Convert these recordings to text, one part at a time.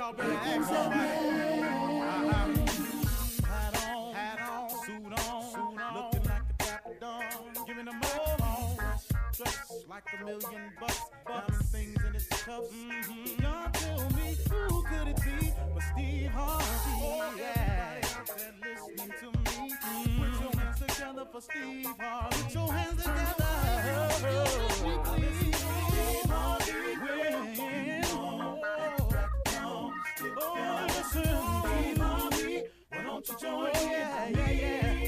Y'all better act somebody. Uh-huh. Hat on, hat on, suit on, suit on, looking like a dapper dawn, giving them all on. Dressed like a million bucks, diamond things in its cuffs. Mm-hmm. Y'all tell me who could it be but Steve Harvey? Oh, yeah. Everybody listening to me. Mm-hmm. Put your hands together for Steve Harvey. Put your hands together. Steve Oh, listen, Steve why don't you join in? Yeah, yeah, yeah.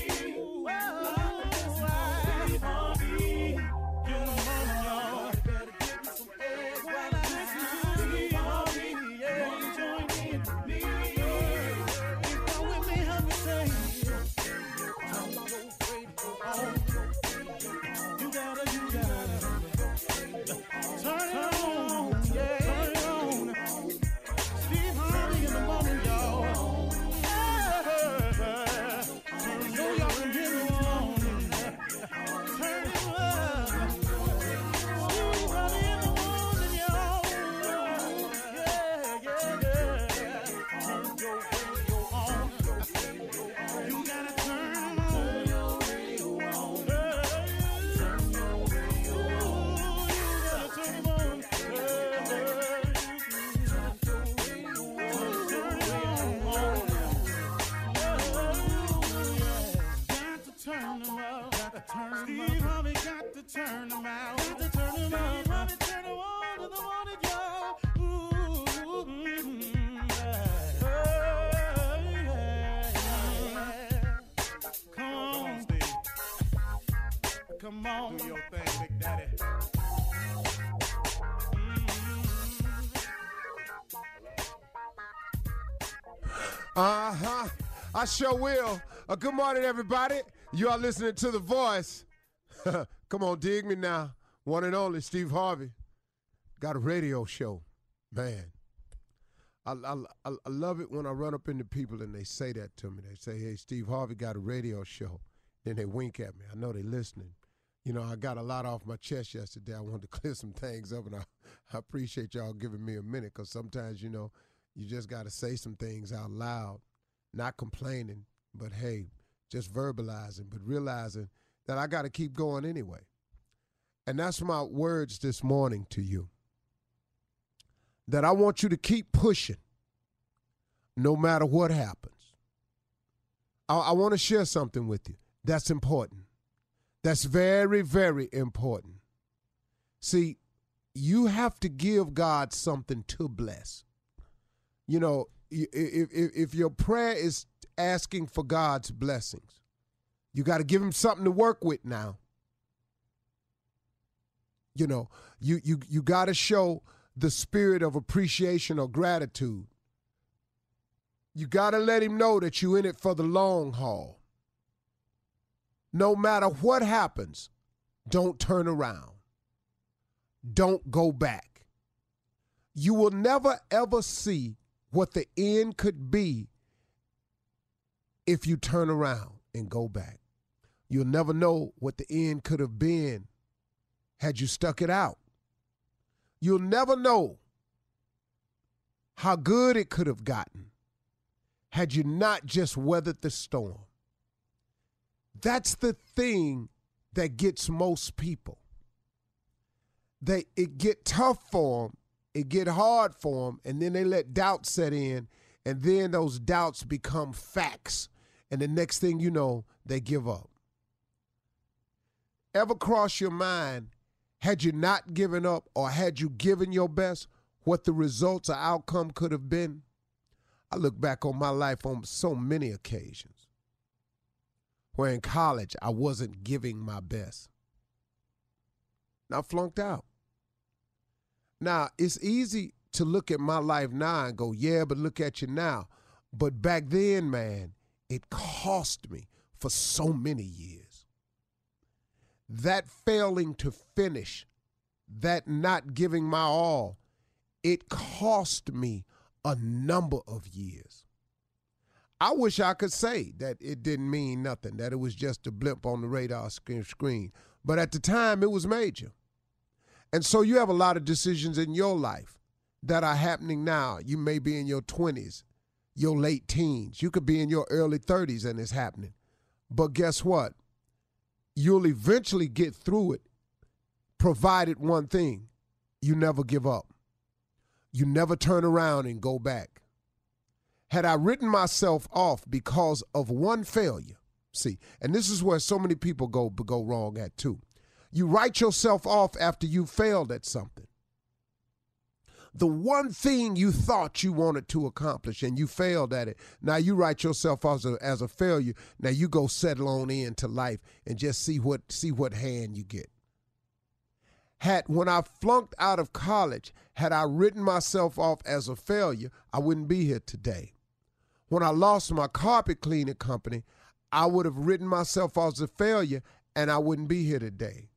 Come on. Do your thing, Big Daddy. Uh huh. I sure will. Uh, good morning, everybody. You are listening to The Voice. Come on, dig me now. One and only Steve Harvey. Got a radio show. Man. I, I, I I love it when I run up into people and they say that to me. They say, hey, Steve Harvey got a radio show. Then they wink at me. I know they're listening. You know, I got a lot off my chest yesterday. I wanted to clear some things up, and I, I appreciate y'all giving me a minute because sometimes, you know, you just got to say some things out loud, not complaining, but hey, just verbalizing, but realizing that I got to keep going anyway. And that's my words this morning to you. That I want you to keep pushing no matter what happens. I, I want to share something with you that's important. That's very, very important. See, you have to give God something to bless. You know, if, if, if your prayer is asking for God's blessings, you got to give him something to work with now. You know, you you you got to show the spirit of appreciation or gratitude. You got to let him know that you're in it for the long haul. No matter what happens, don't turn around. Don't go back. You will never ever see what the end could be if you turn around and go back. You'll never know what the end could have been had you stuck it out. You'll never know how good it could have gotten had you not just weathered the storm. That's the thing that gets most people. they it get tough for them, it get hard for them, and then they let doubt set in, and then those doubts become facts, and the next thing you know, they give up. Ever cross your mind, had you not given up or had you given your best, what the results or outcome could have been? I look back on my life on so many occasions where in college I wasn't giving my best. I flunked out. Now, it's easy to look at my life now and go, yeah, but look at you now. But back then, man, it cost me for so many years. That failing to finish, that not giving my all, it cost me a number of years. I wish I could say that it didn't mean nothing, that it was just a blimp on the radar screen. But at the time, it was major. And so you have a lot of decisions in your life that are happening now. You may be in your 20s, your late teens. You could be in your early 30s and it's happening. But guess what? You'll eventually get through it, provided one thing you never give up. You never turn around and go back had I written myself off because of one failure, see, and this is where so many people go go wrong at too. You write yourself off after you failed at something. The one thing you thought you wanted to accomplish and you failed at it. Now you write yourself as a, as a failure. Now you go settle on into life and just see what see what hand you get. Had when I flunked out of college, had I written myself off as a failure, I wouldn't be here today when I lost my carpet cleaning company, I would have written myself off as a failure and I wouldn't be here today.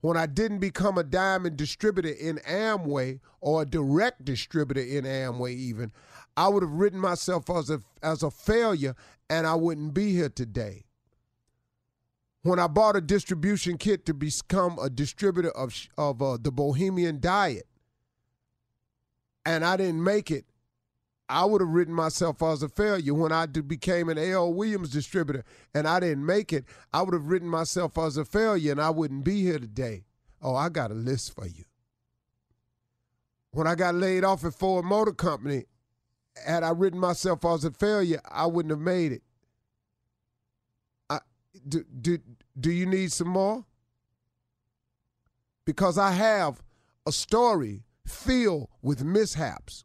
When I didn't become a diamond distributor in Amway or a direct distributor in Amway, even, I would have written myself as a, as a failure and I wouldn't be here today. When I bought a distribution kit to become a distributor of, of uh, the Bohemian Diet and I didn't make it, I would have written myself as a failure when I became an A.L. Williams distributor and I didn't make it. I would have written myself as a failure and I wouldn't be here today. Oh, I got a list for you. When I got laid off at Ford Motor Company, had I written myself as a failure, I wouldn't have made it. I, do, do, do you need some more? Because I have a story filled with mishaps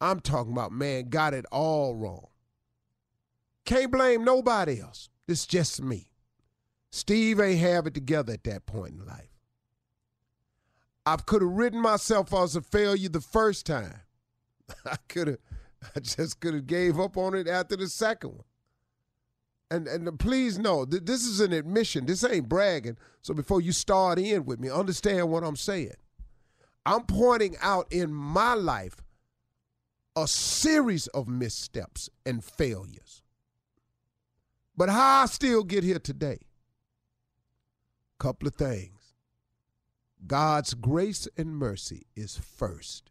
I'm talking about, man, got it all wrong. Can't blame nobody else. It's just me. Steve ain't have it together at that point in life. I could have written myself as a failure the first time. I could have, I just could have gave up on it after the second one. And and please know that this is an admission. This ain't bragging. So before you start in with me, understand what I'm saying. I'm pointing out in my life a series of missteps and failures. But how I still get here today? Couple of things. God's grace and mercy is first.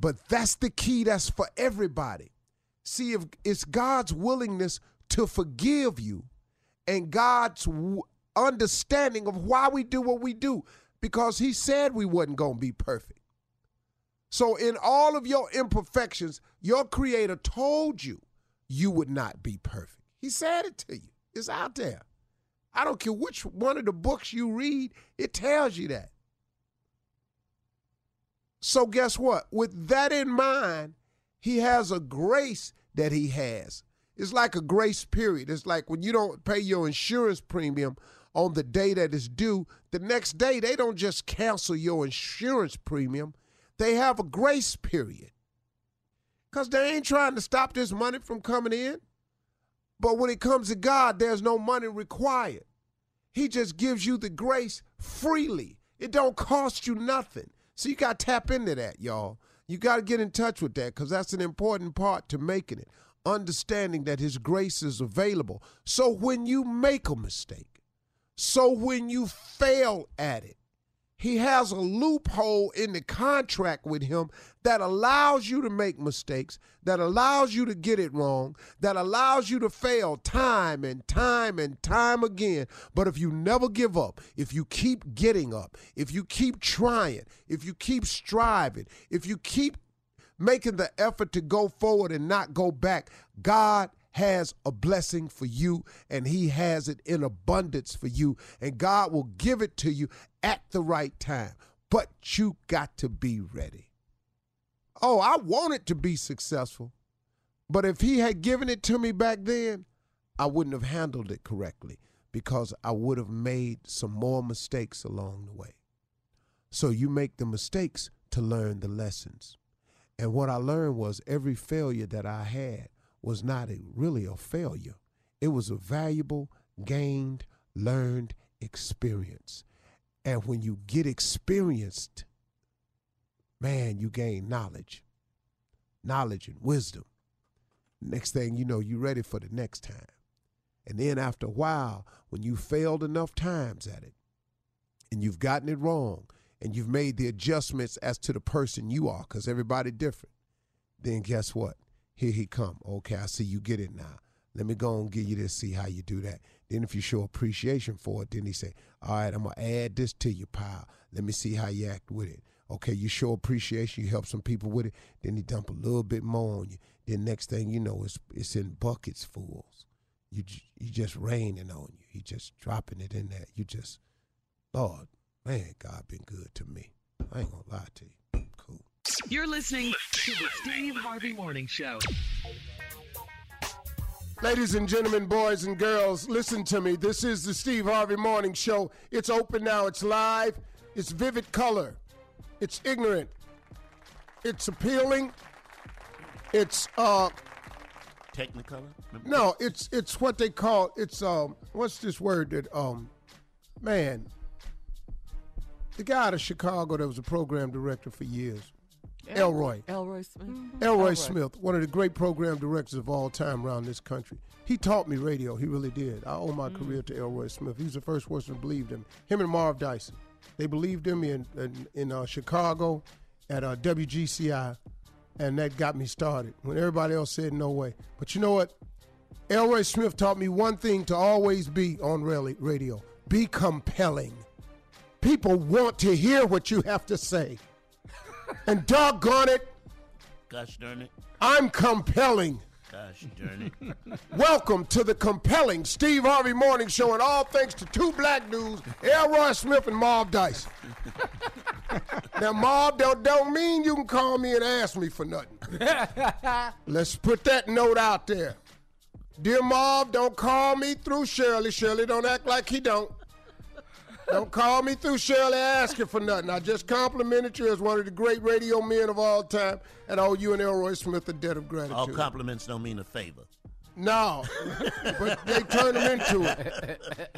But that's the key, that's for everybody. See, if it's God's willingness to forgive you and God's understanding of why we do what we do, because He said we wasn't going to be perfect. So, in all of your imperfections, your creator told you you would not be perfect. He said it to you, it's out there. I don't care which one of the books you read, it tells you that. So, guess what? With that in mind, he has a grace that he has. It's like a grace period. It's like when you don't pay your insurance premium on the day that is due, the next day they don't just cancel your insurance premium they have a grace period because they ain't trying to stop this money from coming in. But when it comes to God, there's no money required. He just gives you the grace freely. It don't cost you nothing. So you got to tap into that, y'all. You got to get in touch with that because that's an important part to making it. Understanding that His grace is available. So when you make a mistake, so when you fail at it, he has a loophole in the contract with him that allows you to make mistakes, that allows you to get it wrong, that allows you to fail time and time and time again. But if you never give up, if you keep getting up, if you keep trying, if you keep striving, if you keep making the effort to go forward and not go back, God has a blessing for you and he has it in abundance for you and God will give it to you at the right time. But you got to be ready. Oh, I wanted to be successful. But if he had given it to me back then, I wouldn't have handled it correctly because I would have made some more mistakes along the way. So you make the mistakes to learn the lessons. And what I learned was every failure that I had was not a, really a failure. It was a valuable, gained, learned experience. And when you get experienced, man, you gain knowledge, knowledge and wisdom. Next thing you know, you're ready for the next time. And then after a while, when you failed enough times at it, and you've gotten it wrong, and you've made the adjustments as to the person you are, because everybody different, then guess what? Here he come. Okay, I see you get it now. Let me go and give you this, see how you do that. Then if you show appreciation for it, then he say, all right, I'm going to add this to your pile. Let me see how you act with it. Okay, you show appreciation, you help some people with it, then he dump a little bit more on you. Then next thing you know, it's, it's in buckets fulls. You, you just raining on you. He just dropping it in there. You just, Lord, man, God been good to me. I ain't to lie to you. Cool. You're listening to the Steve Harvey Morning Show. Ladies and gentlemen, boys and girls, listen to me. This is the Steve Harvey Morning Show. It's open now. It's live. It's vivid color. It's ignorant. It's appealing. It's uh Technicolor? no, it's it's what they call it's um what's this word that um man the guy out of Chicago that was a program director for years. Elroy. Elroy Smith. Elroy Smith, one of the great program directors of all time around this country. He taught me radio. He really did. I owe my career to Elroy Smith. He was the first person to believe him. Him and Marv Dyson. They believed him in in, in uh, Chicago at uh, WGCI, and that got me started when everybody else said no way. But you know what? Elroy Smith taught me one thing to always be on rally- radio be compelling. People want to hear what you have to say. And doggone it, Gosh darn it. I'm compelling. Gosh darn it. Welcome to the compelling Steve Harvey Morning Show, and all thanks to two black dudes, Elroy Smith and Marv Dyson. now, Marv, don't, don't mean you can call me and ask me for nothing. Let's put that note out there. Dear Marv, don't call me through Shirley. Shirley don't act like he don't. Don't call me through Shirley asking for nothing. I just complimented you as one of the great radio men of all time, and I owe you and Elroy Smith a debt of gratitude. All compliments don't mean a favor. No, but they turn them into it.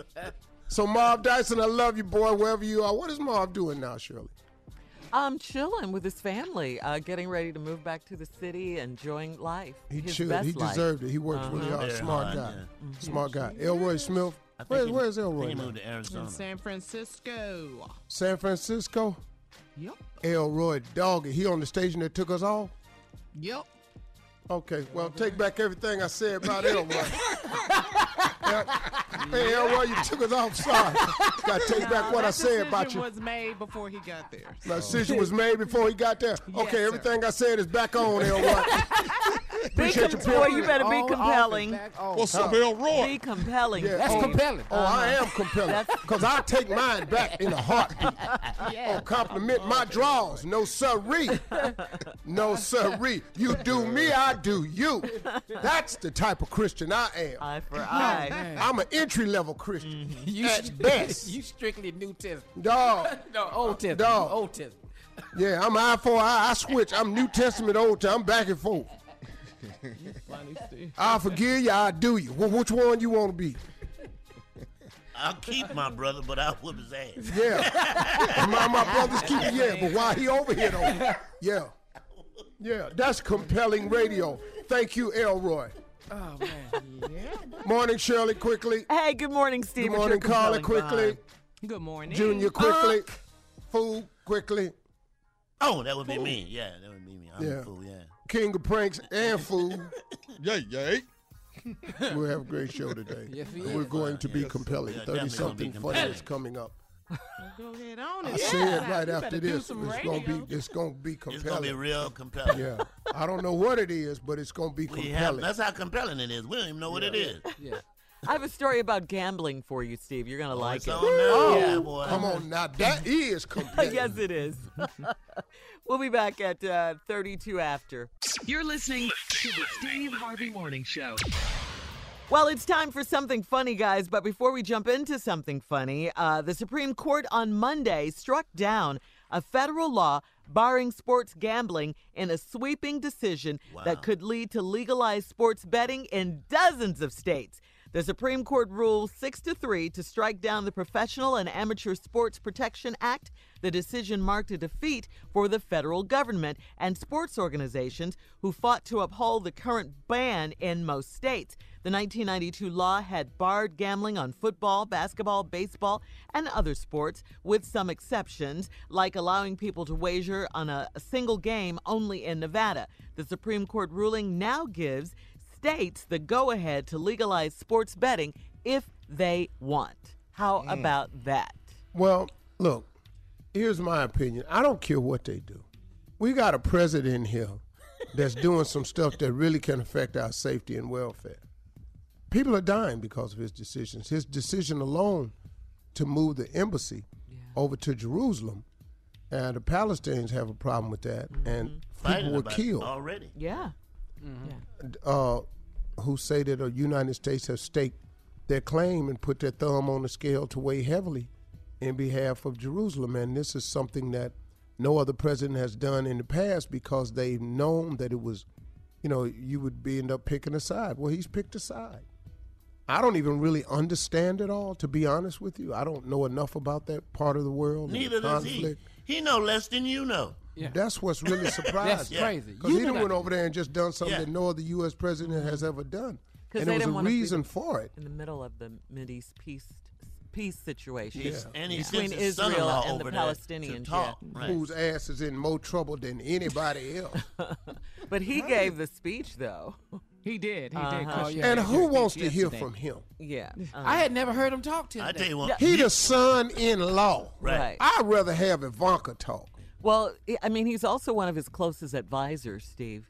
So Marv Dyson, I love you, boy, wherever you are. What is Marv doing now, Shirley? I'm chilling with his family, uh, getting ready to move back to the city, enjoying life. He his chilled. best He life. deserved it. He works really Uh-huh. hard. Smart guy. yeah. Smart guy. Elroy Smith. I think Where, he- where's I Elroy? think he now? moved to Arizona. in San Francisco. San Francisco. Yep. Elroy Doggy. He on the station that took us all. Yep. Okay, well, take back everything I said about Elroy. Yeah. hey, Elroy, you took us off. Sorry. Got to take back what I said about decision you. was made before he got there. My decision was made before he got there. Yes, okay, sir. everything I said is back on, Elroy. Be Appreciate your com- boy, you better be On, off, and compelling. back on. What's up, Elroy? Be compelling. Yeah, That's Steve. compelling. Oh, oh I am compelling. That's- Because I take mine back in a heartbeat. Oh, compliment my draws. No sirree. No sirree. You do me, I do you. That's the type of Christian I am. Eye for eye. I'm an entry level Christian. Mm-hmm. You At best. you strictly New Testament. Dog. No, Old Testament. Dog. Old Testament. Yeah, I'm eye for eye. I switch. I'm New Testament, Old Testament. I'm back and forth. Funny Steve. I forgive you, I do you. Well, which one you want to be? I'll keep my brother, but I'll whoop his ass. Yeah. my, my brother's keeping, yeah, but why he over here, though. Yeah. Yeah, that's compelling radio. Thank you, Elroy. Oh man. Morning, Shirley, quickly. Hey, good morning, Steve. Good morning, Carla, quickly. vibe. Good morning. Junior, quickly. Fool, quickly. Oh, that would be me. Yeah, that would be me. I'm Yeah. a fool, yeah. King of pranks and fool. Yay, yay. We'll have a great show today. Yes, we We're is. going to be compelling. Yeah, 30 definitely something gonna be funny is coming up. Go ahead on it. I it. say it right You after do this. It's some gonna radio. be it's gonna be It's gonna be compelling. real compelling. Yeah. I don't know what it is, but it's gonna be We have, compelling. that's how compelling it is. We don't even know what it is. Yeah. I have a story about gambling for you, Steve. You're gonna Oh, like it. on now. Oh, yeah, boy. Come on now, that is compelling. yes, it is. we'll be back at uh, 32 after. You're listening to the Steve Harvey Morning Show. Well, it's time for something funny, guys. But before we jump into something funny, uh, the Supreme Court on Monday struck down a federal law barring sports gambling in a sweeping decision that could lead to legalized sports betting in dozens of states. The Supreme Court ruled 6 to 3 to strike down the Professional and Amateur Sports Protection Act. The decision marked a defeat for the federal government and sports organizations who fought to uphold the current ban in most states. The 1992 law had barred gambling on football, basketball, baseball, and other sports, with some exceptions, like allowing people to wager on a, single game only in Nevada. The Supreme Court ruling now gives states the go ahead to legalize sports betting if they want. How mm. about that? Well, look, here's my opinion. I don't care what they do. We got a president here that's doing some stuff that really can affect our safety and welfare. People are dying because of his decisions. His decision alone to move the embassy over to Jerusalem, and the Palestinians have a problem with that, and Fighting people were about it killed. already. Yeah. uh, who say that the United States have staked their claim and put their thumb on the scale to weigh heavily in behalf of Jerusalem. And this is something that no other president has done in the past because they've known that it was, you know, you would be end up picking a side. Well, he's picked a side. I don't even really understand it all, to be honest with you. I don't know enough about that part of the world. and the Neither does he. conflict. He know less than you know. Yeah. That's what's really surprising. That's crazy. Because he know done went over there and just done something Yeah. that no other U.S. president has ever done. 'Cause And they there was a wanna the- reason for it. In the middle of the Mideast peace peace situation Yeah. And he between sends his Israel and the over there Palestinians. To talk. Yeah. Right. Whose ass is in more trouble than anybody else. But he gave the speech though. He did. He Uh-huh. did. Oh, Chris. yeah. and who wants to hear from him? Yeah. uh, I had never heard him talk to him. I him. tell you what. He the son-in-law. Right. Right. I'd rather have Ivanka talk. Well, I- I mean, he's also one of his closest advisors, Steve.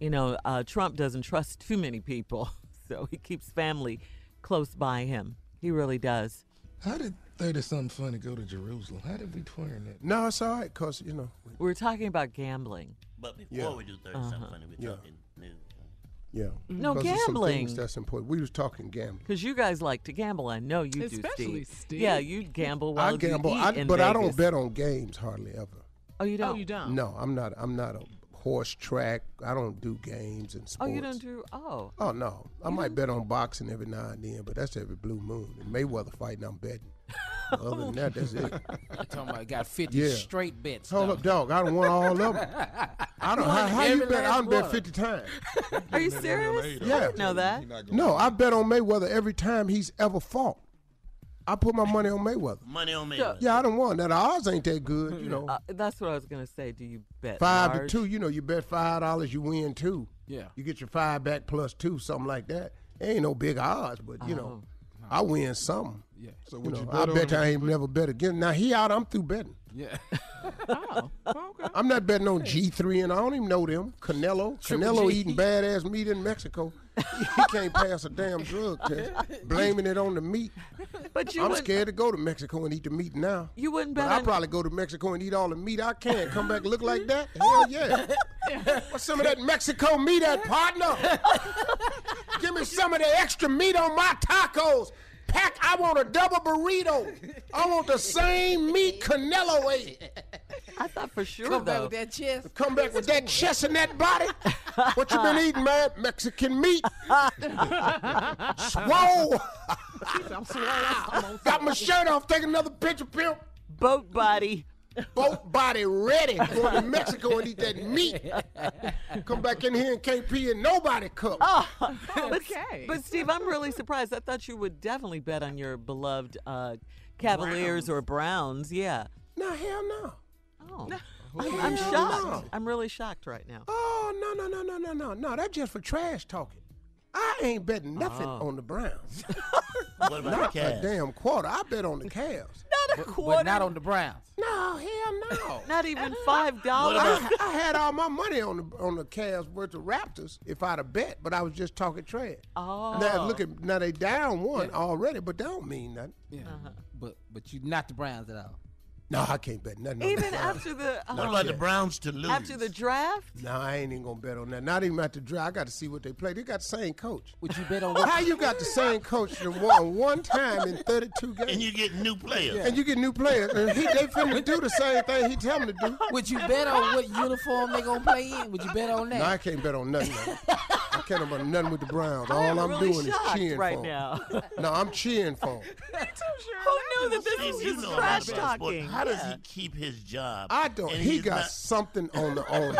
You know, uh, Trump doesn't trust too many people, so he keeps family close by him. He really does. How did 30 something funny go to Jerusalem? How did we twirl that? No, it's all right, because, you know, We were talking about gambling. But before Yeah. we do 30 Uh-huh. something funny, we're Yeah. talking news. yeah. No 'Cause there's some gambling. things that's important. We was talking gambling. Because you guys like to gamble. I know you Especially do, Steve. Steve. Yeah, you gamble while I gamble, you eat I, in but I don't Vegas. bet on games hardly ever. Oh, you don't? Oh, you don't. No, I'm not. I'm not a horse track. I don't do games and sports. Oh, you don't do. Oh, Oh no, I might bet on boxing every now and then, but that's every blue moon. And Mayweather fighting, I'm betting. Other than that, that's it. You're talking about got 50 Yeah. straight bets. Hold though. up, dog. I don't want all of them. I don't. How, how you bet? I last done bet 50 times. are you serious? I Yeah. didn't know that. No, I bet on Mayweather every time he's ever fought. I put my money on Mayweather. Money on Mayweather. Yeah, I don't want that. The odds ain't that good, you know. Uh, that's what I was gonna say. Do you bet five large? to two, you know, you bet five dollars, you win two. Yeah. You get your five back plus two, something like that. There Ain't no big odds, but you know, Oh. I win something. Yeah. So You know, you I bet bet on I ain't never bet again. Now he out, I'm through betting. Yeah. Oh, okay. I'm not betting on G3 and I don't even know them. Canelo. Canelo G. eating badass meat in Mexico. he can't pass a damn drug test. Blaming it on the meat. But you I'm scared to go to Mexico and eat the meat now. You wouldn't bet I'll on. probably go to Mexico and eat all the meat I can. Come back look like that? Hell yeah. What's some of that Mexico meat at, partner? Give me some of the extra meat on my tacos. Pack, I want a double burrito. I want the same meat Canelo ate. I thought for sure Come back with that chest. Come back with that chest and that body. What you been eating, man? Mexican meat. Swole. I'm swole out. I'm on Got my shirt off. Take another picture, pimp. Boat body. Boat body ready. Going to Mexico and eat that meat. Come back in here and can't pee in nobody cup. Oh, Okay. but Steve, I'm really surprised. I thought you would definitely bet on your beloved uh, Cavaliers or Browns. Yeah. No, hell no. Oh, I'm, I'm shocked. no. I'm really shocked right now. Oh, no, no, no, no, no, no. No, that's just for trash talking. I ain't betting nothing on the Browns. What about Not the a damn quarter. I bet on the Cavs. Not a But, quarter. but not on the Browns. No, hell no. Not even five dollars. I, I had all my money on the on the Cavs versus Raptors if I'd have bet, but I was just talking trash. Oh. Now look at now they down one already, but that don't mean nothing. Yeah. Uh-huh. But but you not the Browns at all. No, I can't bet nothing. on Even the after the uh-huh. What about the Browns to lose? after the draft. No, I ain't even gonna bet on that. Not even after the draft. I got to see what they play. They got the same coach. Would you bet on what? How you got the same coach that won one time in 32 games? and you get new players. And you get new players, and he, they finna do the same thing he tell them to do. Would you bet on what uniform they gonna play in? Would you bet on that? No, I can't bet on nothing. man. I can't bet on nothing with the Browns. All I am I'm really doing is shocked cheering right for 'em. now. No, I'm cheering for 'em. Who knew that this Steve, was just trash about talking? How does he keep his job? I don't. And He he's got not- something on the owner.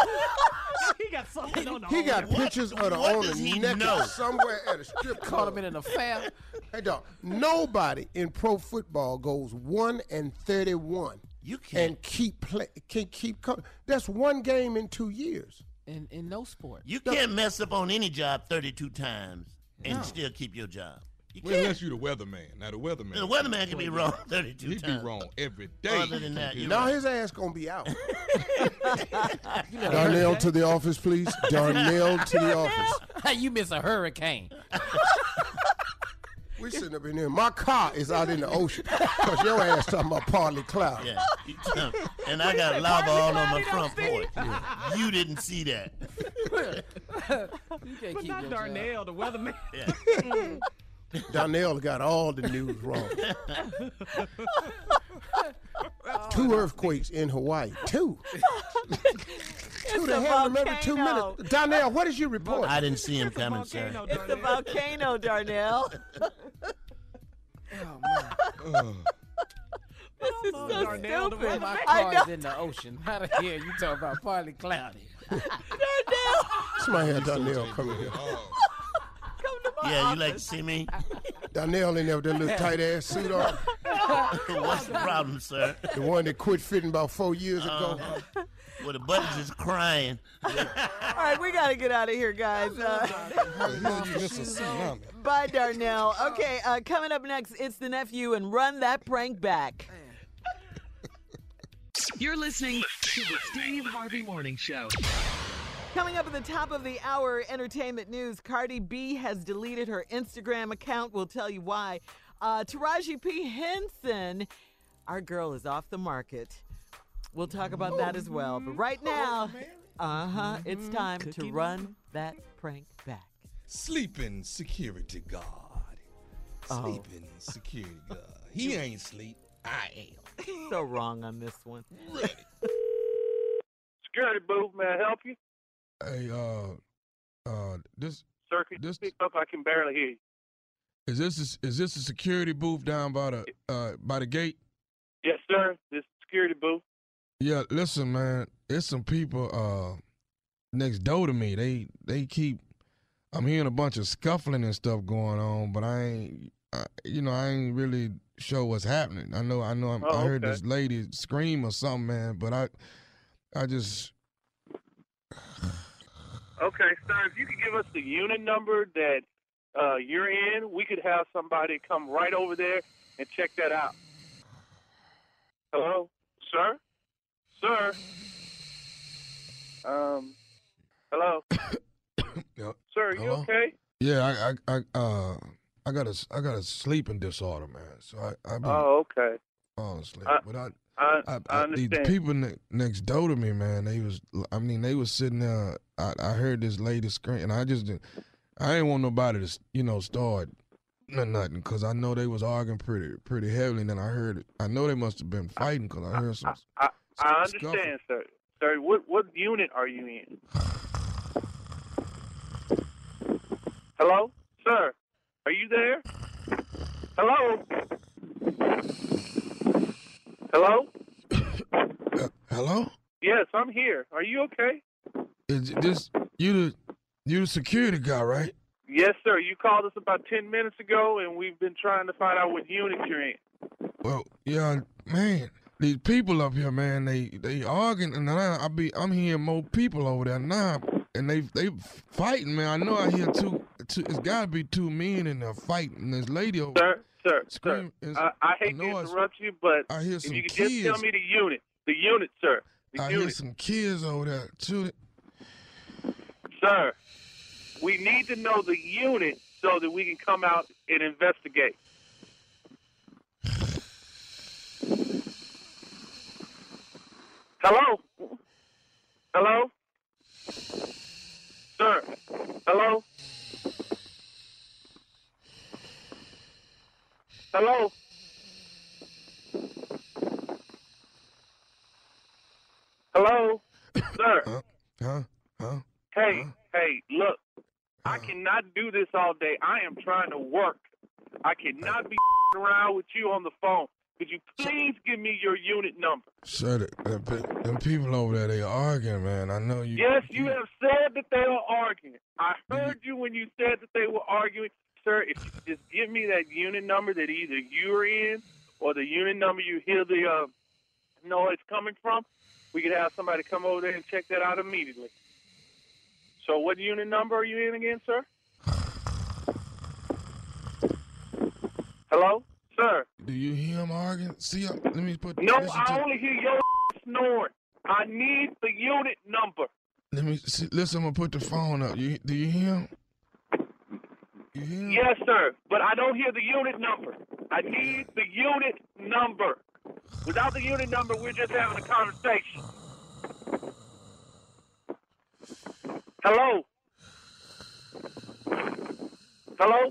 he got something on the owner. He got What- pictures of the what owner does he naked know? somewhere at a strip Caught club. him in an affair. Hey, dog. Nobody in pro football goes one and thirty-one You can't. and keep play. Can keep. Co- that's one game in two years. In in no sport. You can't mess up on any job 32 times and still keep your job. You Well, can't. unless you're the wearman. Now the wearman. the weatherman can be wrong 32 He be times. wrong every day. Other than that, you're Now right. his ass gonna be out. Darnell to the office, please. Darnell to the office. you miss a hurricane. We sitting up in here. My car is out in the ocean. Cause your ass talking about partly cloudy. Yeah. And I got lava all on my front porch. You didn't see that. You can't But keep not your job. Darnell, the weatherman. Yeah. Darnell got all the news wrong. two earthquakes in Hawaii. Two. two a that remember two minutes. Darnell, what did you report? I didn't see him coming, sir. Volcano, It's the Darnell. volcano, Darnell. Oh, this is Oh, so Darnell, the stupid. My I car is in the ocean. How the hell you talking about partly cloudy? Darnell, Somebody had Darnell coming here. come to my Yeah, you like to see me? Darnell in there with that little tight ass suit on. What's the problem, sir? The one that quit fitting about four years ago. Well, the buttons is crying. All right, we got to get out of here, guys. Uh, you miss a tsunami. bye, Darnell. Okay, uh, coming up next, it's the nephew and run that prank back. You're listening to the Steve Harvey Morning Show. Coming up at the top of the hour, entertainment news. Cardi B has deleted her Instagram account. We'll tell you why. Uh, Taraji P. Henson, our girl is off the market. We'll talk about that as well. But right now, uh huh, it's time to run that prank back. Sleeping security guard. Oh. Sleeping security guard. He ain't sleep. I am. So wrong on this one. Ready. Security booth, may I help you? Hey, uh, uh, this Sir, you This- speak up? I can barely hear you. is this a, is this a security booth down by the uh by the gate? Yes, sir. This security booth. Yeah, listen, man, it's some people uh next door to me. They they keep I'm hearing a bunch of scuffling and stuff going on, but I ain't I, you know I ain't really sure what's happening. I know I know I'm, Oh, I heard okay. this lady scream or something, man, but I I just Okay, sir. If you could give us the unit number that uh, you're in, we could have somebody come right over there and check that out. Hello, sir. Sir. Um. Hello. Yeah. Sir, are you okay? yeah I I, I uh I got a I got a sleeping disorder, man. So I I been Oh, okay. falling asleep, I- but I. I I, I I, these people ne- next door to me, man, they was, I mean, they was sitting there. I, I heard this lady scream, and I just, didn't- I ain't want nobody to, you know, start no- nothing, because I know they was arguing pretty, pretty heavily. And then I heard, it. I know they must have been fighting, because I heard some, I, I I scuffle. understand, sir. Sir, what what unit are you in? Hello, sir. Are you there? Hello. Hello. Uh, hello? Yes, I'm here. Are you okay? Is this you the you the security guy, right? Yes, sir. You called us about ten minutes ago, and we've been trying to find out what unit you're in. Well, yeah, man. These people up here, man, they they arguing, and I, I be I'm hearing more people over there now, and they they fighting, man. I know I hear two, two it's got to be two men in there fighting. This lady over. Sir, sir, Scream sir. I, I hate I to interrupt you, but I hear if some you could just tell kids. me the unit, the unit, sir, the I hear some kids over there too. Sir. We need to know the unit so that we can come out and investigate. Hello? Hello? Sir? Hello? Hello? Hello? Sir? Huh? Huh? Huh? Hey, hey, look. I cannot do this all day. I am trying to work. I cannot be around with you on the phone. Could you please give me your unit number? Sir, the, the, pe- people over there, they arguing, man. I know you. Yes, you have said that they are arguing. I heard you when you said that they were arguing. Sir, if you just give me that unit number that either you're in or the unit number you hear the uh, noise coming from, we could have somebody come over there and check that out immediately. So what unit number are you in again, sir? Hello? Sir? Do you hear them arguing? See, uh, let me put. No, I only hear your snoring. I need the unit number. Let me see, listen. I'm gonna put the phone up. You do you hear him? You hear him? Yes, sir, but I don't hear the unit number. I need the unit number. Without the unit number, we're just having a conversation. Hello? Hello?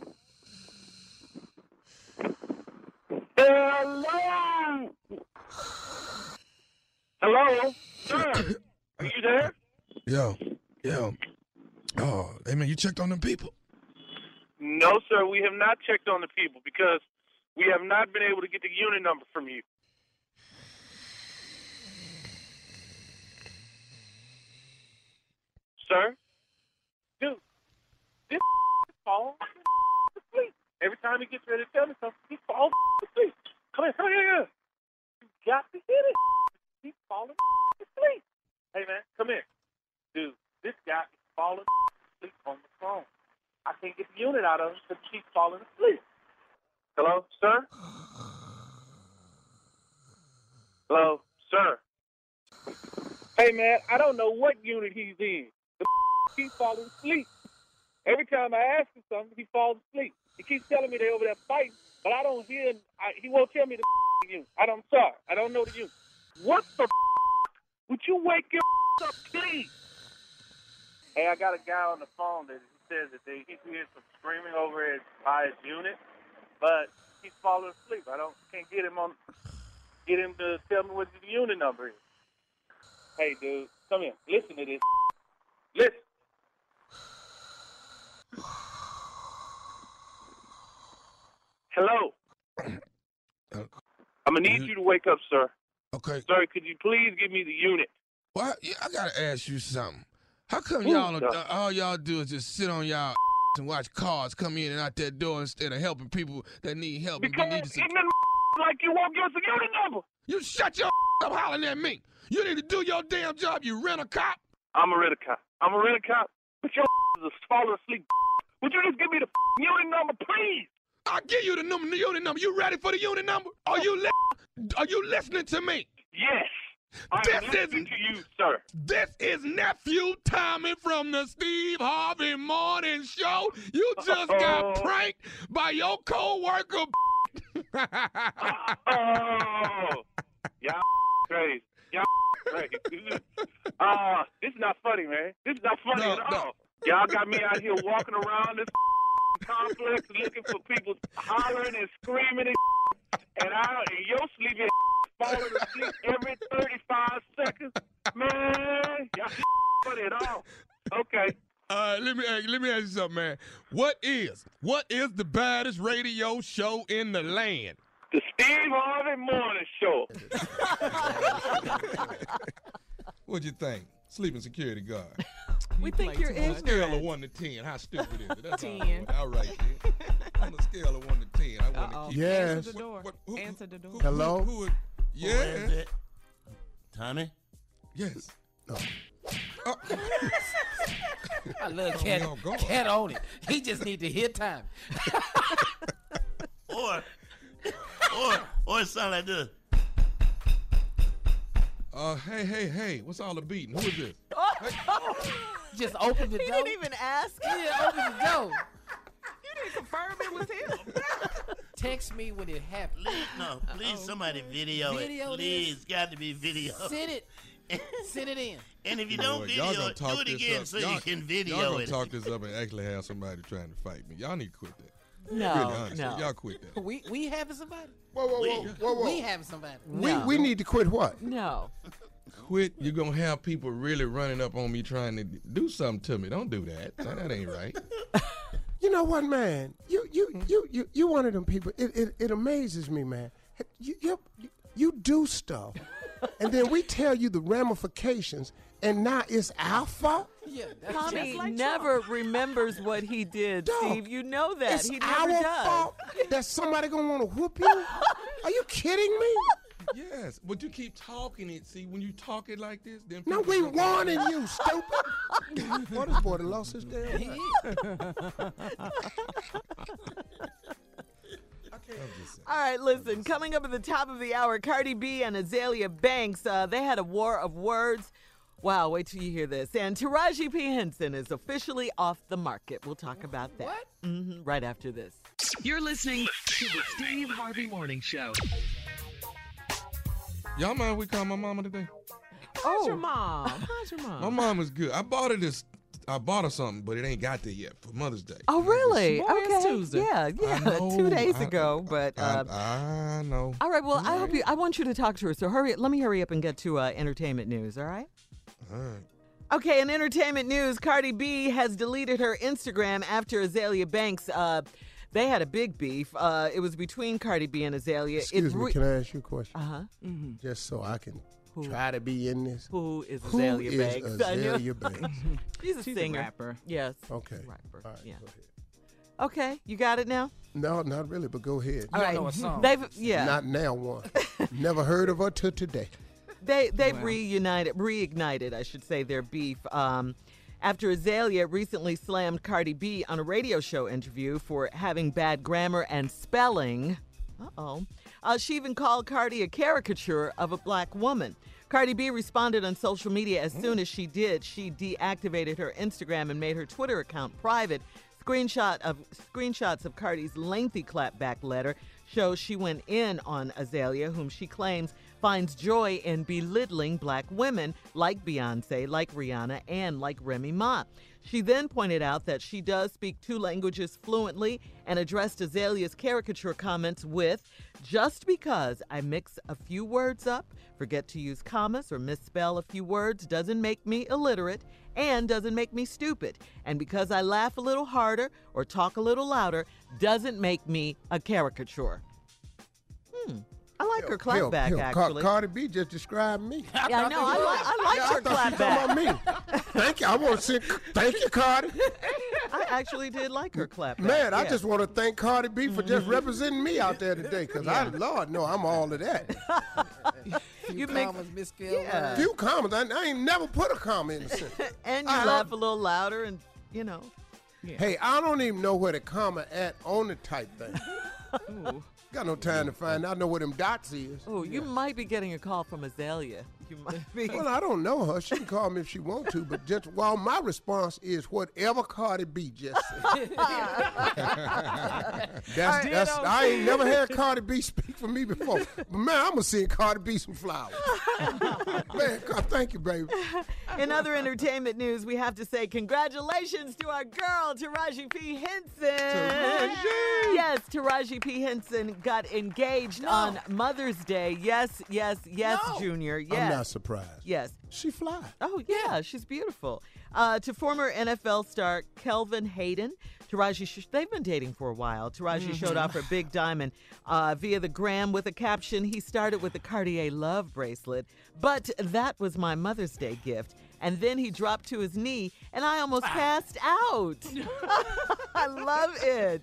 Hello? Hello? Sir, are you there? Yo, yo. Oh, hey man, you checked on them people? No, sir, we have not checked on the people because we have not been able to get the unit number from you. Sir? Dude, this is falling asleep. Every time he gets ready to tell me something, he falls asleep. Come here, come here. You got to hit it. He's falling asleep. Hey, man, come here. Dude, this guy is falling asleep on the phone. I can't get the unit out of him because he keeps falling asleep. Hello, sir? Hello, sir? Hey, man, I don't know what unit he's in. The keeps falling asleep. Every time I ask him something, he falls asleep. He keeps telling me they over there fighting, but I don't hear. I, he won't tell me the unit. I don't. I'm sorry, I don't know the unit. What the? Would you wake your up, please? Hey, I got a guy on the phone that he says that they he hears some screaming over his by his unit, but he's falling asleep. I don't can't get him on get him to tell me what the unit number is. Hey, dude, come here. Listen to this. Listen. Hello. I'm gonna need you to wake up, sir. Okay. Sir, could you please give me the unit? Well, yeah, I gotta ask you something. How come Ooh, y'all uh, all y'all do is just sit on y'all and watch cars come in and out that door instead of helping people that need help? Because need like you won't give us a unit number. You shut your up hollering at me. You need to do your damn job. You rent a cop. I'm a rent a cop. I'm a rent a cop. But your is falling asleep. Would you just give me the unit number, please? I'll give you the number, the unit number. You ready for the unit number? Are you li- are you listening to me? Yes. I'm This is to you, sir. this is nephew Tommy from the Steve Harvey Morning Show. You just got pranked by your co-worker. Oh, y'all crazy. Y'all crazy. Uh, this is not funny, man. This is not funny No, at no. all. Y'all got me out here walking around this complex looking for people hollering and screaming and, and I and your sleepy falling asleep every 35 seconds. Man, y'all put it off. Okay. All right, let me ask, let me ask you something, man. What is what is the baddest radio show in the land? The Steve Harvey Morning Show. What'd you think? Sleeping security guard. We think you're ignorant. On a scale of one to ten, how stupid is it? That's Ten. want. All right, then. On a scale of one to ten, I want to keep. Yes. Answer the door. What- who- Answer the door. Who- Hello? Who, who, yeah. Who is it? Tommy? Yes. Oh. I love Oh, cat. y'all. Cat on it. He just need to hit time. Or, or, or it sound like this. Uh, hey, hey, hey, what's all the beating? Who is this? Just open the He door. He didn't even ask. Yeah, open the door. You didn't confirm it was him. Text me when it happens. Please, no, please, somebody video, Video it. this. Please, got to be video. Send it. Send it in. And if you know don't what, video it, do it again up. so Y'all- you can video Y'all gonna it. talk this up and actually have somebody trying to fight me. Y'all need to quit that. No, no. y'all quit that. We we having somebody. Whoa, whoa, whoa, whoa, whoa. We having somebody. We, No. we need to quit what? No. Quit. You're gonna have people really running up on me trying to do something to me. Don't do that. That, that ain't right. You know what, man? You you you you you one of them people. It it, it amazes me, man. You, you you do stuff, and then we tell you the ramifications, and now it's our fault. Yeah, that's Tommy like never remembers what he did, Dog, Steve. You know that. It's he our does. fault that somebody gonna want to whoop you. Are you kidding me? yes, but you keep talking it. See, when you talk it like this, then No, we jump- warning you, stupid. Boy, this boy done lost his damn mind. I'm just. All right, listen. Coming up at the top of the hour, Cardi B and Azealia Banks. Uh, they had a war of words. Wow, wait till you hear this. And Taraji P. Henson is officially off the market. We'll talk about that. What? hmm right after this. You're listening to the Steve Harvey Morning Show. Y'all mind we call my mama today? How's your mom? How's your mom? My mom is good. I bought her this. I bought her something, but it ain't got there yet for Mother's Day. Oh, really? Boy, it's okay. Tuesday. Yeah, yeah. know, Two days I- ago, but. Uh, I, I know. all right. Well, I hope you. I want you to talk to her. So hurry. Let me hurry up and get to uh, entertainment news. All right. All right. Okay, in entertainment news, Cardi B has deleted her Instagram after Azealia Banks. Uh, they had a big beef. Uh, it was between Cardi B and Azealia. Excuse it me, can I ask you a question? Uh huh. Just so I can Who? try to be in this. Who is Who Azealia is Banks? I. Azealia Banks? She's a She's a singer. rapper. Yes. Okay. Rapper. All right, yeah. go ahead. Okay, you got it now. No, not really, but go ahead. All don't know a song. They've yeah. Not now one. Never heard of her till today. They they've Wow. reunited, reignited, I should say, their beef. Um, after Azealia recently slammed Cardi B on a radio show interview for having bad grammar and spelling. Uh-oh. Uh, she even called Cardi a caricature of a black woman. Cardi B responded on social media as soon as she did. She deactivated her Instagram and made her Twitter account private. Screenshot of screenshots of Cardi's lengthy clapback letter show she went in on Azealia, whom she claims finds joy in belittling black women like Beyonce, like Rihanna, and like Remy Ma. She then pointed out that she does speak two languages fluently and addressed Azealia's caricature comments with Just because I mix a few words up, forget to use commas, or misspell a few words doesn't make me illiterate and doesn't make me stupid. And because I laugh a little harder or talk a little louder doesn't make me a caricature. Hmm. I like her Hell, clapback, hell, Car- actually. Cardi B just described me. yeah, I know. I, li- I like Yeah, her I thought you were talking clapback. about me. Thank you. I want to say thank you, Cardi. I actually did like her clapback. Man, I yeah. just want to thank Cardi B for just mm-hmm. representing me out there today. Because I, Lord, no, I'm all of that. you make Commas, misspelled Yeah. words. Few comments. I, I ain't never put a comment in the sentence. and you I laugh love- a little louder, and you know. Hey, I don't even know where the comma at on the type thing. Got no time to find. out. I know where them dots is. Oh, you might be getting a call from Azealia. You might be. Well, I don't know her. She can call me if she want to, but just while my response is whatever Cardi B just said. that's, that's I ain't never had Cardi B speak for me before. But man, I'm gonna send Cardi B some flowers. man, God, thank you, baby. In other entertainment news, we have to say congratulations to our girl, Taraji P. Henson. Yes, Taraji P. Henson got engaged on Mother's Day. Yes, yes, yes, Junior. Yes. Not surprised. Yes. She fly. Oh, yeah, she's beautiful. Uh, to former NFL star Kelvin Hayden, Taraji, sh- they've been dating for a while. Taraji showed off her big diamond uh, via the gram with a caption He started with a Cartier love bracelet, but that was my Mother's Day gift. And then he dropped to his knee, and I almost passed out. I love it.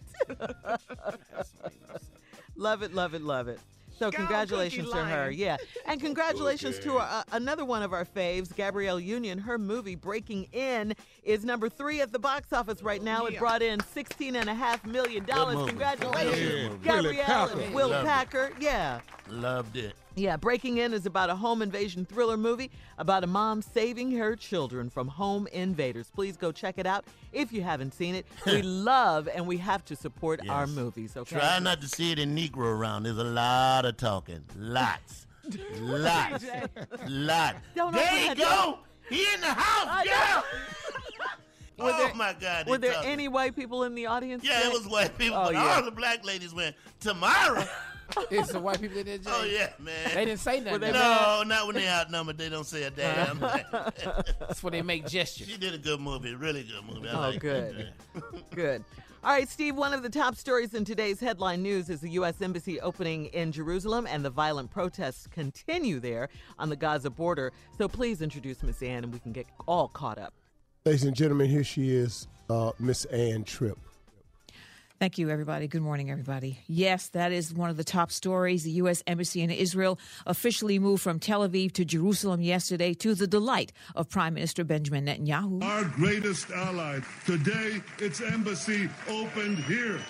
love it, love it, love it. So congratulations to her, yeah, and congratulations to uh, another one of our faves, Gabrielle Union. Her movie Breaking In is number three at the box office right now. It brought in sixteen and a half million dollars. Congratulations, Yeah. Gabrielle Packer. Will Packer. Yeah. Loved it. Yeah, Breaking In is about a home invasion thriller movie about a mom saving her children from home invaders. Please go check it out if you haven't seen it. We love and we have to support our movies, okay? Try not to see it in Negro around. There's a lot of talking. Lots. Lots. Lots. Don't there you that go. He in the house, Yeah. Oh, were oh there- my God. Were there talking. any white people in the audience? Yeah, today? it was white people, Oh, but yeah. all the black ladies went, Tamara. It's the white people in there, Jay. oh, yeah, man. They didn't say nothing. they no, not when they outnumbered. They don't say a damn thing. That's where they make gestures. she did a good movie, really good movie. I Oh, like good. Good. All right, Steve, one of the top stories in today's headline news is the U.S. Embassy opening in Jerusalem, and the violent protests continue there on the Gaza border. So please introduce Miss Ann, and we can get all caught up. Ladies and gentlemen, here she is, uh, Miss Ann Tripp. Thank you, everybody. Good morning, everybody. Yes, that is one of the top stories. The U.S. Embassy in Israel officially moved from Tel Aviv to Jerusalem yesterday to the delight of Prime Minister Benjamin Netanyahu. Our greatest ally. Today, its embassy opened here.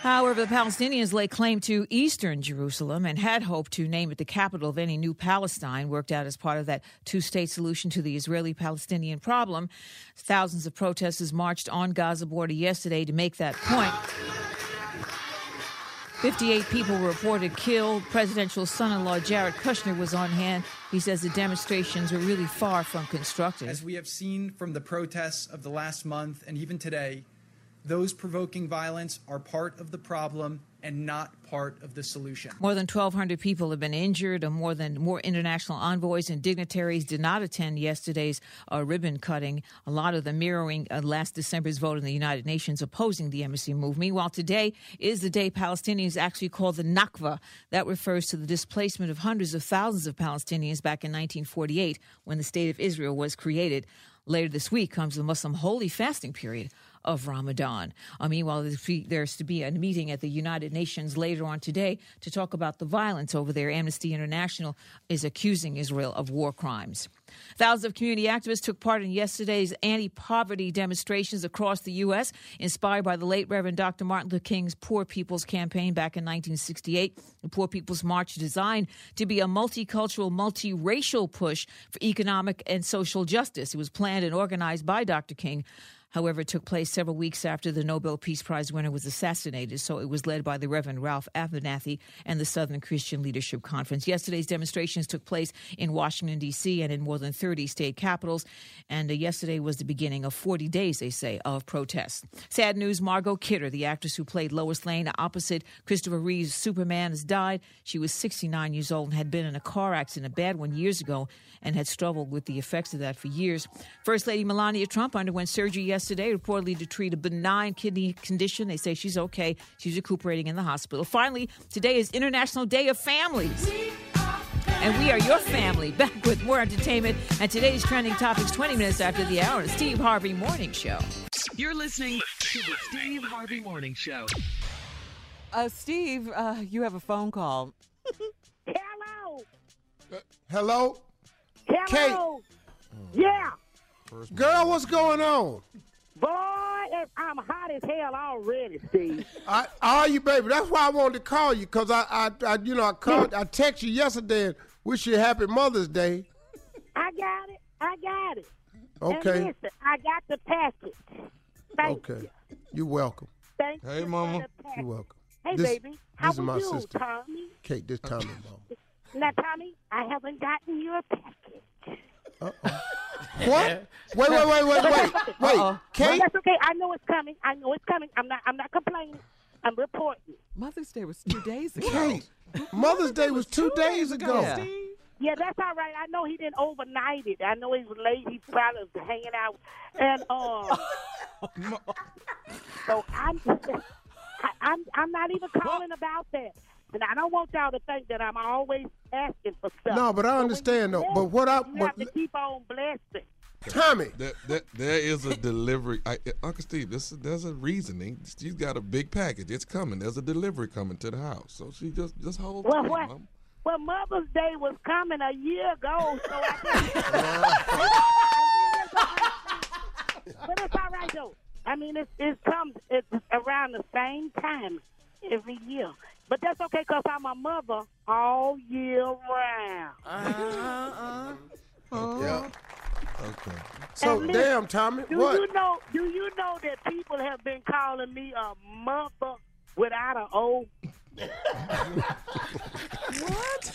However, the Palestinians lay claim to eastern Jerusalem and had hoped to name it the capital of any new Palestine, worked out as part of that two state solution to the Israeli Palestinian problem. Thousands of protesters marched on Gaza border yesterday to make that point. 58 people were reported killed. Presidential son in law Jared Kushner was on hand. He says the demonstrations were really far from constructive. As we have seen from the protests of the last month and even today, those provoking violence are part of the problem and not part of the solution. More than 1,200 people have been injured. and More than more international envoys and dignitaries did not attend yesterday's uh, ribbon cutting. A lot of them mirroring uh, last December's vote in the United Nations opposing the embassy move. Meanwhile, today is the day Palestinians actually call the Nakba. That refers to the displacement of hundreds of thousands of Palestinians back in 1948 when the state of Israel was created. Later this week comes the Muslim holy fasting period of Ramadan. Uh, meanwhile, there's to be a meeting at the United Nations later on today to talk about the violence over there. Amnesty International is accusing Israel of war crimes. Thousands of community activists took part in yesterday's anti poverty demonstrations across the U.S., inspired by the late Reverend Dr. Martin Luther King's Poor People's Campaign back in 1968. The Poor People's March designed to be a multicultural, multiracial push for economic and social justice. It was planned and organized by Dr. King. However, it took place several weeks after the Nobel Peace Prize winner was assassinated, so it was led by the Reverend Ralph Abernathy and the Southern Christian Leadership Conference. Yesterday's demonstrations took place in Washington, D.C., and in more than 30 state capitals. And uh, yesterday was the beginning of 40 days, they say, of protests. Sad news Margot Kidder, the actress who played Lois Lane opposite Christopher Reeve's Superman, has died. She was 69 years old and had been in a car accident, a bad one, years ago, and had struggled with the effects of that for years. First Lady Melania Trump underwent surgery yesterday, reportedly to treat a benign kidney condition. They say she's okay. She's recuperating in the hospital. Finally, today is International Day of Families. And we are your family. Back with more entertainment and today's trending topics 20 minutes after the hour. The Steve Harvey Morning Show. You're listening to the Steve Harvey Morning Show. Uh, Steve, uh, you have a phone call. Hello. Hello? Hello. Yeah. Girl, what's going on? Boy, I'm hot as hell already, Steve. I, are you, baby? That's why I wanted to call you, because I, I, I, you know, I called, I texted you yesterday and wish you a happy Mother's Day. I got it. I got it. Okay. And listen, I got the package. Thank Okay. you. You're welcome. Thank Hey, you Mama. For the package. You're welcome. Hey, This- baby. How this is are my you, sister. Tommy? Kate, this time, Mom. Now, Tommy, I haven't gotten you a package. Uh-oh. What? Wait, wait, wait, wait, wait, wait. Well, Kate, that's okay. I know it's coming. I know it's coming. I'm not. I'm not complaining. I'm reporting. Mother's Day was two days ago. Kate, Mother's Day was two days ago. Yeah. Yeah, that's all right. I know he didn't overnight it. I know he was late. He probably was hanging out, and um. so I'm. I, I'm. I'm not even calling about that. And I don't want y'all to think that I'm always asking for stuff. No, but I understand though. But what I you what, have to keep on blessing. Tommy, That, that, there is a delivery. I, Uncle Steve, this there's a reasoning. She's got a big package. It's coming. There's a delivery coming to the house. So she just just hold Well, tight, what? Mom. Well, Mother's Day was coming a year ago, so I. but it's all right though. I mean, it it comes it's around the same time every year. But that's okay because I'm a mother all year round. Uh-huh. Yeah. Okay. so listen, damn, Tommy, Do what? you know? Do you know that people have been calling me a mother without an O? what?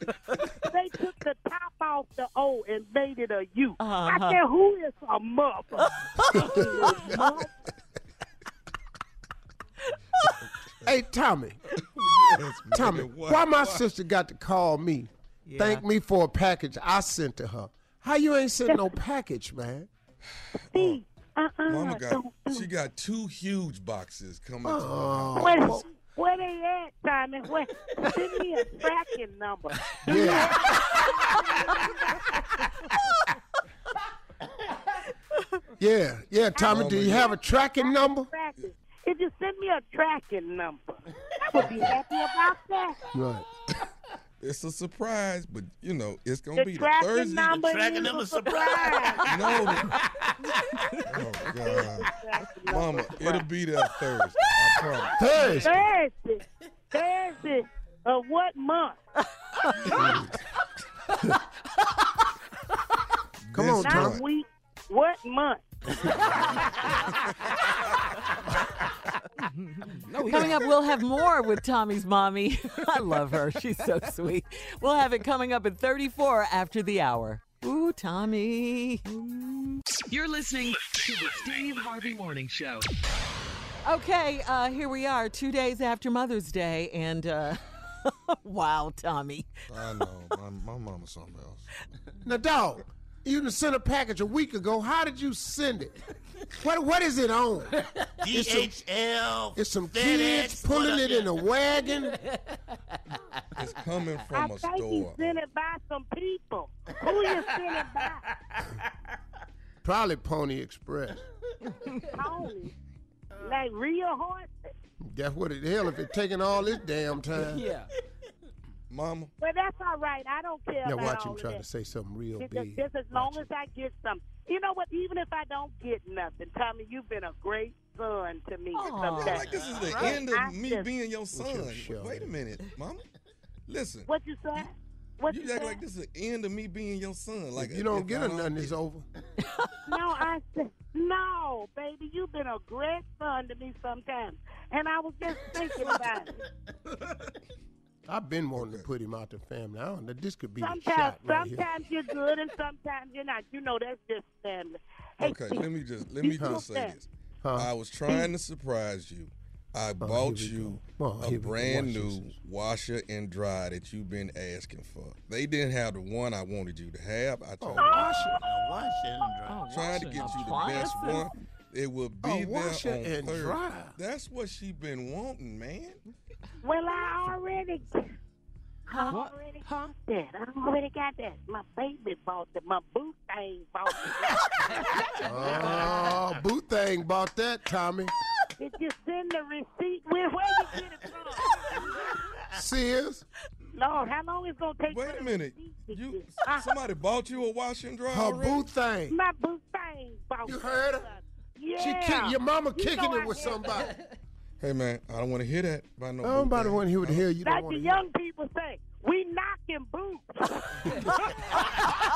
they took the top off the O and made it a U. I Uh-huh. said, who is a mother? Hey, Tommy. Tommy, What? why my sister got to call me, thank me for a package I sent to her? How you ain't sent no package, man? See, oh. uh-uh, Mama got don't do she got two huge boxes coming to Oh. her. Where, where they at, Tommy? Where, send me a tracking number. Yeah. Yeah, yeah, Tommy. Do you have a tracking number? Tracking. If you send me a tracking number, I would be happy about that. Right. It's a surprise, but you know it's gonna The be the tracking Thursday. number tracking is number a surprise. No. oh God, Mama, it'll be there Thursday. I promise. Thursday. Thursday. Thursday. Of what month? Come on, This Tommy. month. Week. What month? Coming up, we'll have more with Tommy's mommy. I love her. She's so sweet. We'll have it coming up at 34 after the hour. Ooh, Tommy. You're listening to the Steve Harvey Morning Show. Okay, uh, here we are, two days after Mother's Day, and uh, wow, Tommy. I know. My, my mama's something else. Now, dog, you done sent a package a week ago. How did you send it? What What is it on? It's some- DHL. It's some kids pulling it in a wagon. It's coming from a think you store. sent it by some people. Who you sent it by? Probably Pony Express. Pony. Like real horses. That's what it hell if it's taking all this damn time. Yeah. Mama, Well, that's all right. I don't care Now about watch all him of try to say something real Just, big. just as long as I get something. You know what? Even if I don't get nothing, Tommy, you've been a great son to me. Aw. sometimes. like this is the Right. end of I me just- being your son. your? Wait a minute, Mama. Listen, What you say? What you you, act say? like this is the end of me being your son. Like If you don't get I her nothing, it's over. No, I said no, baby. You've been a great son to me sometimes, and I was just thinking about it. I've been wanting to put him out the family. I don't know. This could be the Sometimes, shot right here. sometimes you're good, and sometimes you're not. You know, that's just family. Hey, Okay, let me just let me just say said- this. Huh? I was trying to surprise you. I oh, bought here you go. Oh, a here we go. brand new washer and dryer that you've been asking for. They didn't have the one I wanted you to have. I oh, told Oh, tried, washer. A oh. washer and dryer. trying to get you the best one. It will be A there washer on and Thursday. dryer. That's what she been wanting, man. Well, I already, I already got that. I already got that. My baby bought it. My boo thing bought that. Oh, boot thing bought that, Tommy. Did you send the receipt? Where, where you get it from? Sears. Lord, how long it's gonna take? Wait a minute. You get- somebody bought you a washer and dryer Her already? boot thing. my boo thing bought You heard her? Yeah. She kick, your mama You kicking it I with had- somebody. Hey man, I don't want to hear that by no. boot Nobody thing. want to hear what the hell you don't Like want the to hear. young people say, we knocking boots.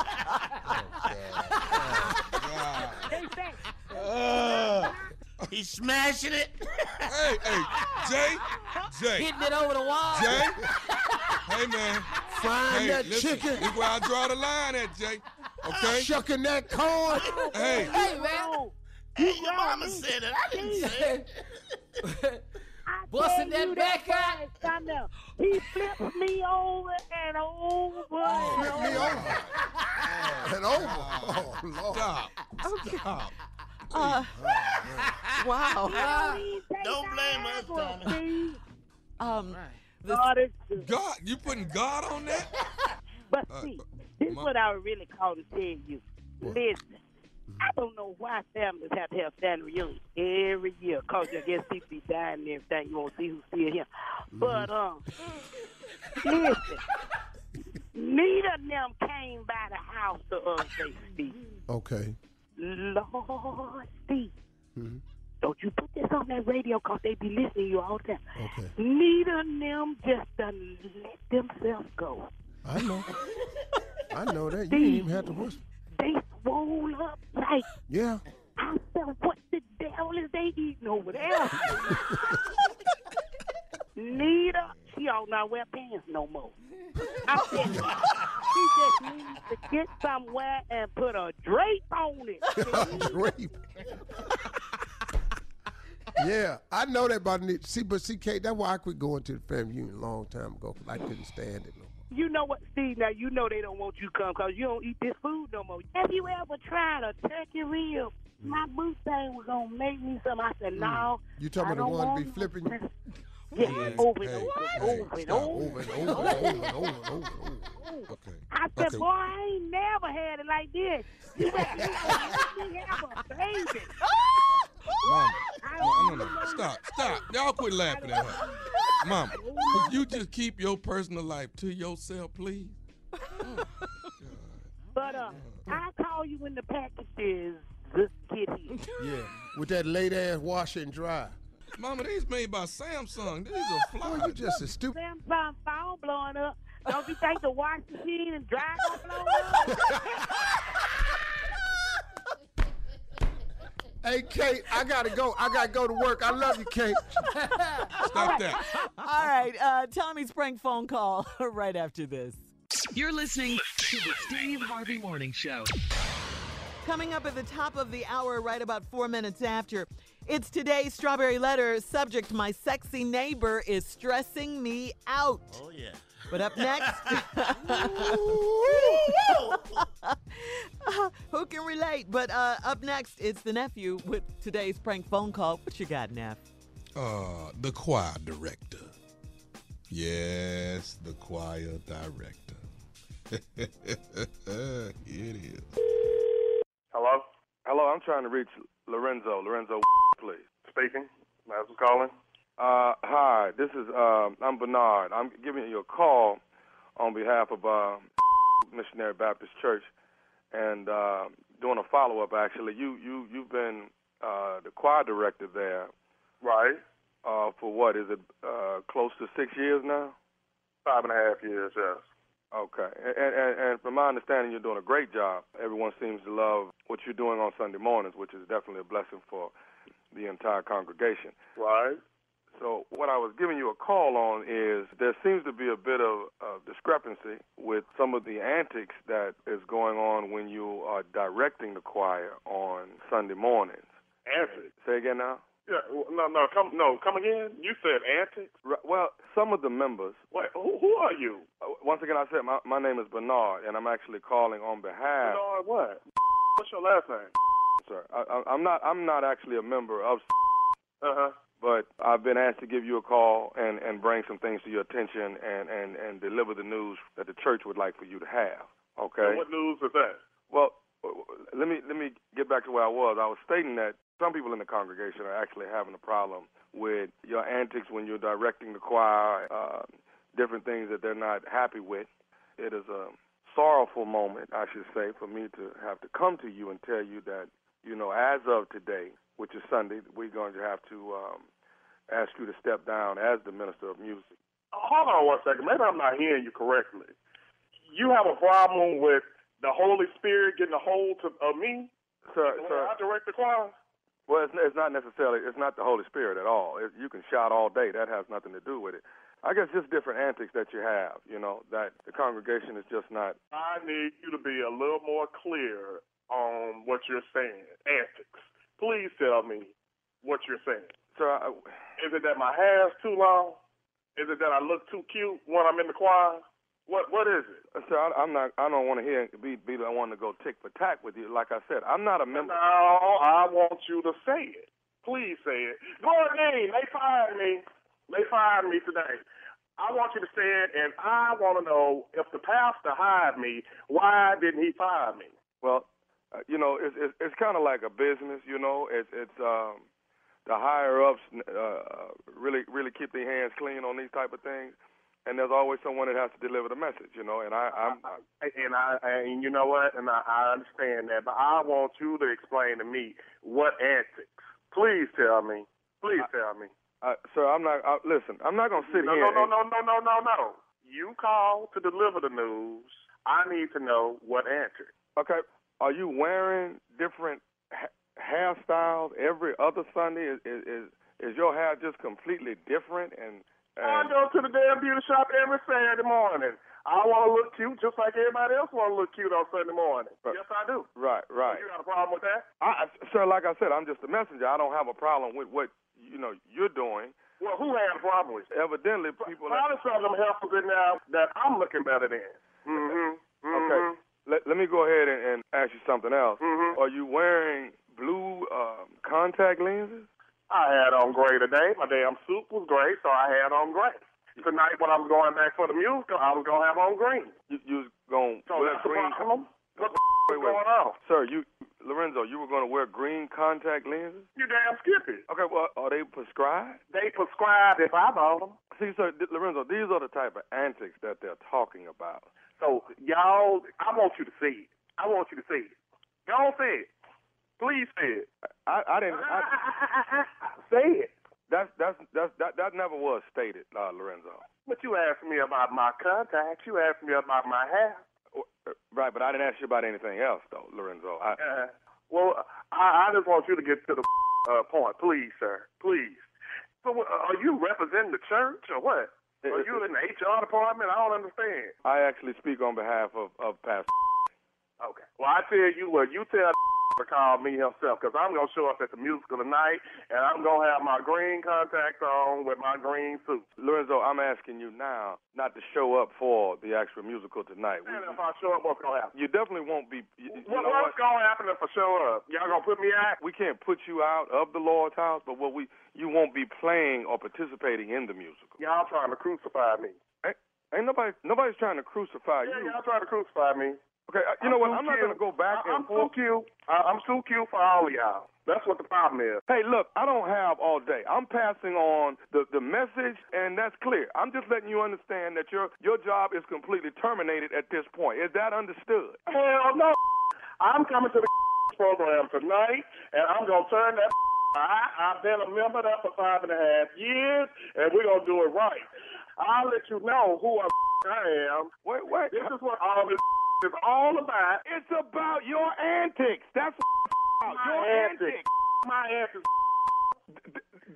they say, Uh, He's smashing it. hey, hey, Jay, Jay, Hitting it over the wall. Jay. Hey man, Frying hey, that listen, chicken. This where I draw the line at, Jay. Okay. Shucking that corn. Hey. Hey, man. Hey, your mama said it. I didn't say it. Busting that back out. boy is. He flipped me over and over and Flip me over. over. and over. Oh, Lord. Stop. Okay. Stop. Uh, wow. Don't blame us, Tommy. Um, the, God is good. God, you putting God on that? But Uh, see, this is Ma- what I really called to tell you. Listen, I don't know why families have to have family reunions every year. Cause I guess people be dying and everything. You won't see who's still here. But um, listen, neither of them came by the house to us. They speak. Okay. Lord, Steve. Mhm. Don't you put this on that radio because they be listening to you all the time. Okay. Neither of them just done let themselves go. I know. I know that. You didn't even have to whisper. They swole up like Yeah. I said, what the devil is they eating over there? Neither she ought not wear pants no more. I said, she just needs to get somewhere and put a drape on it. Grape. yeah, I know that about Nick. See, but see, Kate, that's why I quit going to the family union a long time ago because I couldn't stand it. You know what, Steve? Now you know they don't want you to come because you don't eat this food no more. Have you ever tried a turkey rib? My boo thing was gonna make me some. I said, mm. no. You talking about the one be flipping you? Yeah, Hey, over and over over and over. Over and over and over and over over. and over. Okay. I said, Okay. boy, I ain't never had it like this. You let me, let me have a baby. Mama. No, no, no. Stop. Stop. Y'all quit laughing at her. Mama, could you just keep your personal life to yourself, please? But uh, I'll call you when the package is just get here. Yeah, with that late ass wash and dry. Mama, these made by Samsung. These are Boy, fly. you just a stupid. Samsung phone blowing up. Don't you think the washing machine and dryer gonna blow up? Hey, Kate, I gotta go. I gotta go to work. I love you, Kate. Stop that. all right. Uh, Tommy's prank phone call right after this. You're listening to the Steve Harvey Morning Show. Coming up at the top of the hour, right about four minutes after, it's today's Strawberry Letter. Subject My sexy neighbor is stressing me out. Oh, yeah. But up next, who can relate? But uh, up next, it's the nephew with today's prank phone call. What you got, Neff? Uh, the choir director. Yes, the choir director. It is. Hello? Hello, I'm trying to reach Lorenzo. Lorenzo, please. Speaking. That's who's calling. Uh, hi, this is, uh, I'm Bernard. I'm giving you a call on behalf of uh, Missionary Baptist Church and uh, doing a follow-up, actually. You, you, you've been uh, the choir director there. Right. Uh, for what, is it uh, close to six years now? Five and a half years, yes. Okay. And, and, and from my understanding, you're doing a great job. Everyone seems to love what you're doing on Sunday mornings, which is definitely a blessing for the entire congregation. Right. So what I was giving you a call on is there seems to be a bit of, of discrepancy with some of the antics that is going on when you are directing the choir on Sunday mornings. Antics? Say again now? Yeah, no, no, come, no, come again. You said antics. well, some of the members. Wait, who, who are you? once again, I said my my name is Bernard, and I'm actually calling on behalf. Bernard, what? What's your last name? Sir, I, I, I'm not. I'm not actually a member of. Uh huh. But I've been asked to give you a call and and bring some things to your attention and and and deliver the news that the church would like for you to have. Okay. what news is that? Well, let me let me get back to where I was. I was stating that some people in the congregation are actually having a problem with your antics when you're directing the choir, uh, different things that they're not happy with. It is a sorrowful moment, I should say, for me to have to come to you and tell you that, you know, as of today, which is Sunday, we're going to have to um, ask you to step down as the minister of music. Hold on one second. Maybe I'm not hearing you correctly. You have a problem with the Holy Spirit getting a hold to, of me? Sir, when sir. I direct the choir? Well, it's, it's not necessarily, it's not the Holy Spirit at all. It, you can shout all day. That has nothing to do with it. I guess just different antics that you have. You know that the congregation is just not. I need you to be a little more clear on what you're saying. Antics. Please tell me what you're saying. So, I, Is it that my hair's too long? Is it that I look too cute when I'm in the choir? What What is it? so I, I'm not. I don't want to hear be be the one to go tick for tack with you. Like I said, I'm not a member. No, I want you to say it. Please say it. Gordon, they fired me. They fired me today. I want you to say it, and I want to know if the pastor hired me, why didn't he fire me? Well, uh, you know, it's it's, it's kind of like a business. You know, it's it's um, the higher ups uh, really really keep their hands clean on these type of things, and there's always someone that has to deliver the message. You know, and I I'm. I, And I and you know what? And I, I understand that, but I want you to explain to me what antics. Please tell me. Please tell me. I, sir, I'm not. I, listen, I'm not gonna sit no, here. No, no, no, no, no, no, no. You call to deliver the news. I need to know what antics. Okay. Are you wearing different ha- hairstyles every other Sunday? Is, is is your hair just completely different? And, I go to the damn beauty shop every Saturday morning. I want to look cute just like everybody else want to look cute on Sunday morning. Yes, I do. right, right. You got a problem with that? I, I- sir, like I said, I'm just a messenger. I don't have a problem with what you know you're doing. Well, who had a problem with it? Evidently, people. Probably some of them heifers in now that I'm looking better than. Mm-hmm. Let, let me go ahead and, and ask you something else. Mhm. Are you wearing blue um, contact lenses? I had on gray today. My damn suit was gray, so I had on gray. Tonight, when I was going back for the musical, I was going to have on green. You, you was gonna So wear green. problem? What the Wait, is wait. going on? Sir, you Lorenzo, you were going to wear green contact lenses? You damn skippy. Okay, well, are they prescribed? They prescribed if I bought them. See, sir, Lorenzo, these are the type of antics that they're talking about. So, y'all, I want you to see it. I want you to see it. On, say it. Please say it. I, I didn't. I, say it. that's that's that's that that never was stated, uh, Lorenzo. But you asked me about my contacts. You asked me about my hair. Right, but I didn't ask you about anything else, though, Lorenzo. I, Uh, well, I, I just want you to get to the uh, point, please, sir. Please. So, uh, are you representing the church or what? Are you in the HR department? I don't understand. I actually speak on behalf of of Pastor. Okay. Well, I tell you what, you tell to call me himself because I'm going to show up at the musical tonight and I'm going to have my green contacts on with my green suit. Lorenzo, I'm asking you now not to show up for the actual musical tonight. And if I show up, what's going to happen? you definitely won't be. You, you What, what's what? going to happen if I show up? Y'all going to put me out? We can't put you out of the Lord's house, but what we you won't be playing or participating in the musical. Y'all trying to crucify me. Ain't, ain't nobody nobody's trying to crucify Yeah, you. y'all trying to crucify me. Okay, uh, you know what? I'm not gonna go back. I- and I'm forth. cute. I- I'm too cute for all of y'all. That's what the problem is. Hey, look, I don't have all day. I'm passing on the, the message, and that's clear. I'm just letting you understand that your your job is completely terminated at this point. Is that understood? Hell no. I'm coming to the program tonight, and I'm going to turn that I, I've been a member there for five and a half years, and we're going to do it right. I'll let you know who I, I am. Wait, wait. This is what all this is all about. It's about your antics. That's what My your antics. My antics.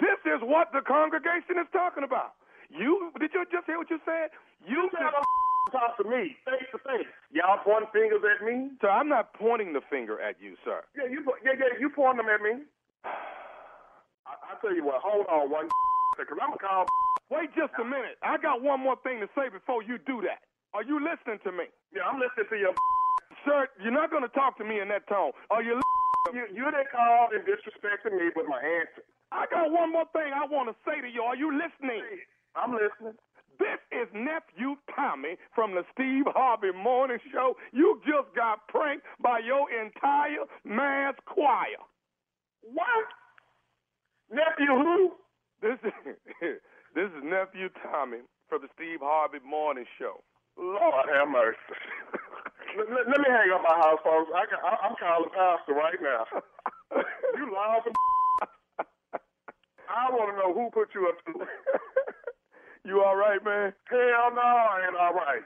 This is what the congregation is talking about. You did you just hear what you said? You tell them talk to me face to face. Y'all pointing fingers at me? Sir, I'm not pointing the finger at you, sir. Yeah, you yeah, yeah, you pointing them at me. I, I tell you what, hold on one second. I'm gonna call. Wait just a minute. I got one more thing to say before you do that. Are you listening to me? Yeah, I'm listening to you. Sir, you're not going to talk to me in that tone. Are you You you done called and disrespected me with my answer. I got one more thing I want to say to you. Are you listening? I'm listening. This is nephew Tommy from the Steve Harvey Morning Show. You just got pranked by your entire mass choir. What? Nephew who? This is this is nephew Tommy from the Steve Harvey Morning Show. Lord have mercy. let, let- let me hang up my house phone. I, I, I'm calling Pastor right now. you laughing? I want to know who put you up to. You all right, man? Hell no, I ain't all right.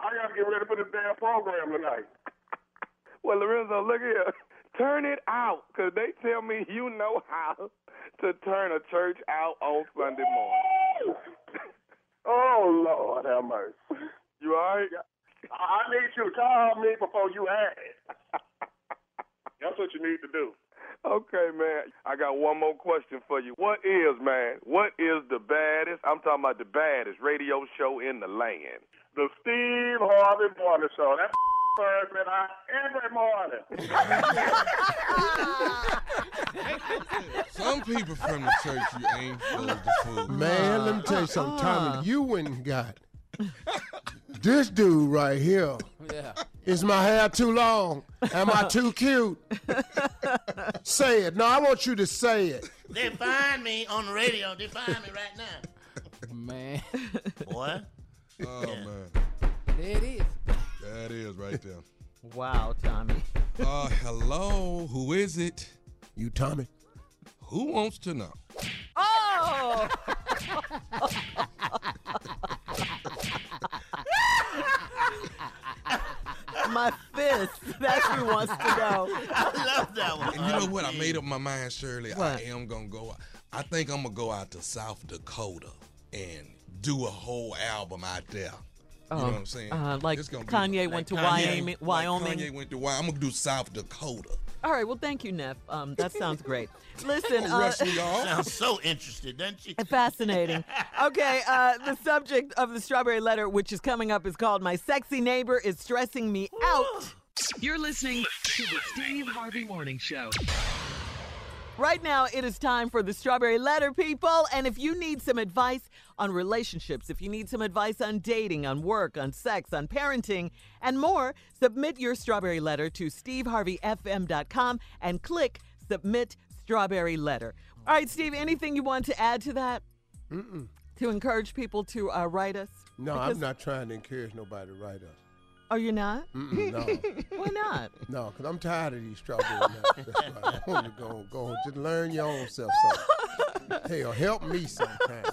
I got to get ready for this damn program tonight. Well, Lorenzo, look here. Turn it out, 'cause they tell me you know how to turn a church out on Sunday morning. Oh, Lord have mercy. You all right? I I need you to call me before you ask. That's what you need to do. Okay, man. I got one more question for you. What is, man? What is the baddest? I'm talking about the baddest radio show in the land. The Steve Harvey Morning Show. That's first and I every morning. Some people from the church you ain't supposed to fool. Man, let me tell you something, Tommy. Uh. You went and got this dude right here. Yeah. Is my hair too long? Am I too cute? say it. No, I want you to say it. They find me on the radio. They find me right now. Man. Boy. Oh man, There it is. That is right there. Wow, Tommy. Uh, hello, who is it? You, Tommy. Who wants to know? Oh! My fist. That's who wants to know. I love that one. And you know what? I made up my mind, Shirley. I am gonna go. I think I'm gonna go out to South Dakota and do a whole album out there. You know Oh, what I'm saying? uh, like It's gonna be- Kanye went to Kanye- Wyoming. like Wyoming. Kanye went to Wyoming. I'm gonna do South Dakota. All right. Well, thank you, Neff. Um, that sounds great. Listen, Gonna uh, wrestle y'all. Sounds so interested, doesn't she? Fascinating. Okay, uh, the subject of the strawberry letter, which is coming up, is called "My Sexy Neighbor is Stressing Me Out." You're listening to the Steve Harvey Morning Show. Right now, it is time for the strawberry letter, people. And if you need some advice on relationships, if you need some advice on dating, on work, on sex, on parenting, and more, submit your strawberry letter to steveharveyfm.com and click submit strawberry letter. All right, Steve, anything you want to add to that? Mm-mm. To encourage people to uh, write us? No, Because- I'm not trying to encourage nobody to write us. Oh, you're not? Mm-mm, no. Why not? No, because I'm tired of these strawberry nuts. That's right. I want you to go, go, just learn your own self something. Hell, help me sometime.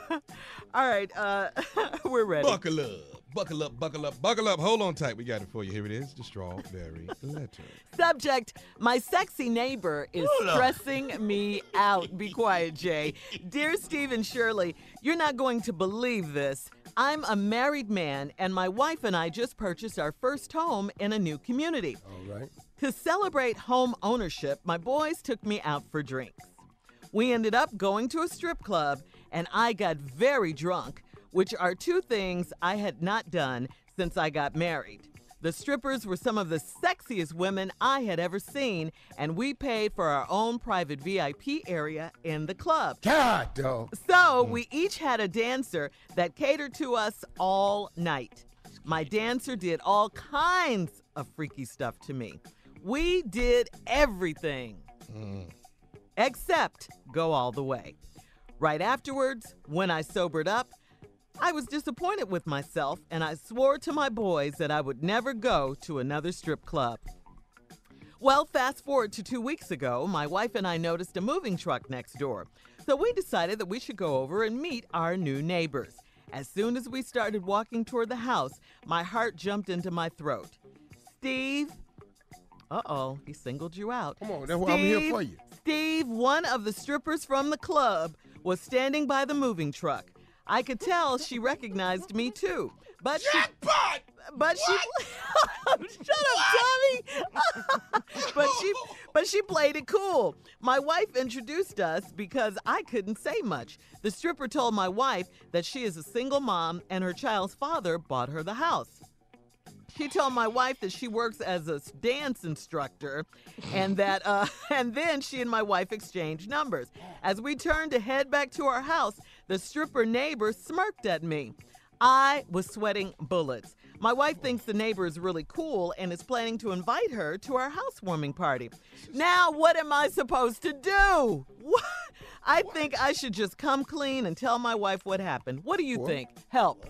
All right, uh, we're ready. Buckle up, buckle up, buckle up, buckle up. Hold on tight. We got it for you. Here it is. The strawberry letter. Subject My sexy neighbor is stressing me out. Be quiet, Jay. Dear Steve and Shirley, you're not going to believe this. I'm a married man, and my wife and I just purchased our first home in a new community. All right. To celebrate home ownership, my boys took me out for drinks. We ended up going to a strip club, and I got very drunk, which are two things I had not done since I got married. The strippers were some of the sexiest women I had ever seen, and we paid for our own private VIP area in the club. God, dog. So mm. we each had a dancer that catered to us all night. My dancer did all kinds of freaky stuff to me. We did everything mm. except go all the way. Right afterwards, when I sobered up, I was disappointed with myself and I swore to my boys that I would never go to another strip club. Well, fast forward to two weeks ago, my wife and I noticed a moving truck next door. So we decided that we should go over and meet our new neighbors. As soon as we started walking toward the house, my heart jumped into my throat. Steve, uh oh, he singled you out. Come on, that's why I'm here for you. Steve, one of the strippers from the club, was standing by the moving truck. I could tell she recognized me too. But she but she Shut up, Tommy. but she but she played it cool. My wife introduced us because I couldn't say much. The stripper told my wife that she is a single mom and her child's father bought her the house. She told my wife that she works as a dance instructor and that uh and then she and my wife exchanged numbers. As we turned to head back to our house, the stripper neighbor smirked at me. I was sweating bullets. My wife thinks the neighbor is really cool and is planning to invite her to our housewarming party. Now, what am I supposed to do? What? I think I should just come clean and tell my wife what happened. What do you What? think? Help.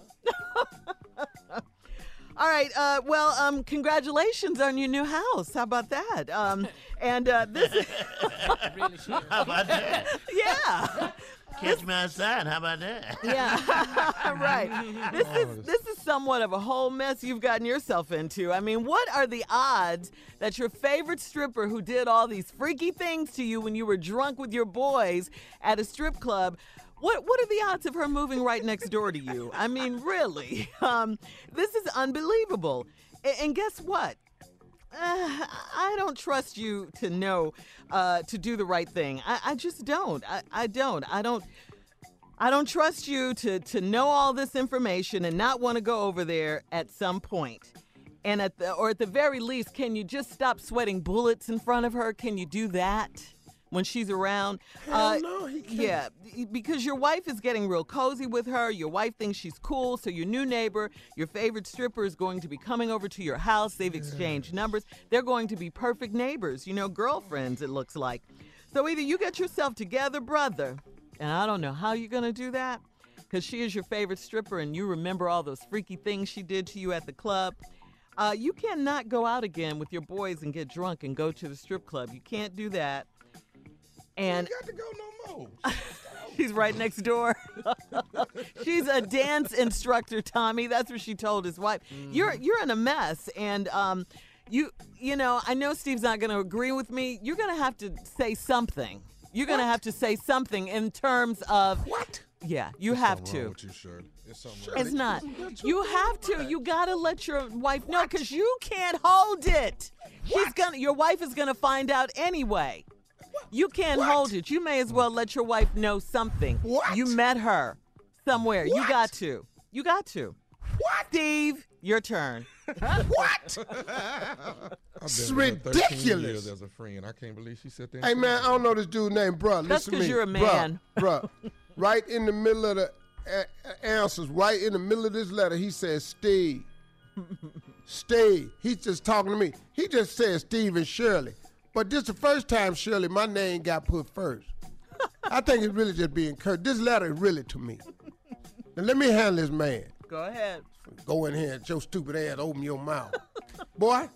All right. Uh, well, um, congratulations on your new house. How about that? Um, and uh, this, How about that? yeah, Catch me outside. How about that? yeah, right. This is this is somewhat of a whole mess you've gotten yourself into. I mean, what are the odds that your favorite stripper who did all these freaky things to you when you were drunk with your boys at a strip club? What What are the odds of her moving right next door to you? I mean, really, um, this is unbelievable. A- And guess what? Uh, I don't trust you to know uh, to do the right thing. I, I just don't. I, I don't. I don't. I don't trust you to to know all this information and not want to go over there at some point. And at the or at the very least, can you just stop sweating bullets in front of her? Can you do that when she's around? Hell no, he can't. Yeah, because your wife is getting real cozy with her. Your wife thinks she's cool, so your new neighbor, your favorite stripper, is going to be coming over to your house. They've exchanged numbers. They're going to be perfect neighbors, you know, girlfriends, it looks like. So either you get yourself together, brother, and I don't know how you're going to do that because she is your favorite stripper and you remember all those freaky things she did to you at the club. Uh, you cannot go out again with your boys and get drunk and go to the strip club. You can't do that. And got to go no more. She's right next door. She's a dance instructor, Tommy. That's what she told his wife. You're you're in a mess, and um, you you know I know Steve's not going to agree with me. You're going to have to say something. You're going to have to say something in terms of what? Yeah, you have wrong to. with you, Shirley. It's not. You have to. You gotta let your wife know because you can't hold it. She's gonna. Your wife is gonna find out anyway. You can't hold it. You may as well let your wife know something. What? You met her somewhere. You got to. You got to. What? Steve, your turn. what? I've It's been with her 13 ridiculous. years as a friend. I can't believe she said that. Hey man, I don't know this dude named Bruh. That's Listen to 'cause me. you're a man. Bruh, bruh. right in the middle of the a- a- answers, right in the middle of this letter, he says Steve. Steve. He's just talking to me. He just said Steve and Shirley. But this the first time, Shirley, my name got put first. I think it's really just being curt. This letter is really to me. Now let me handle this man. Go ahead. Go in here and your stupid ass open your mouth. Boy,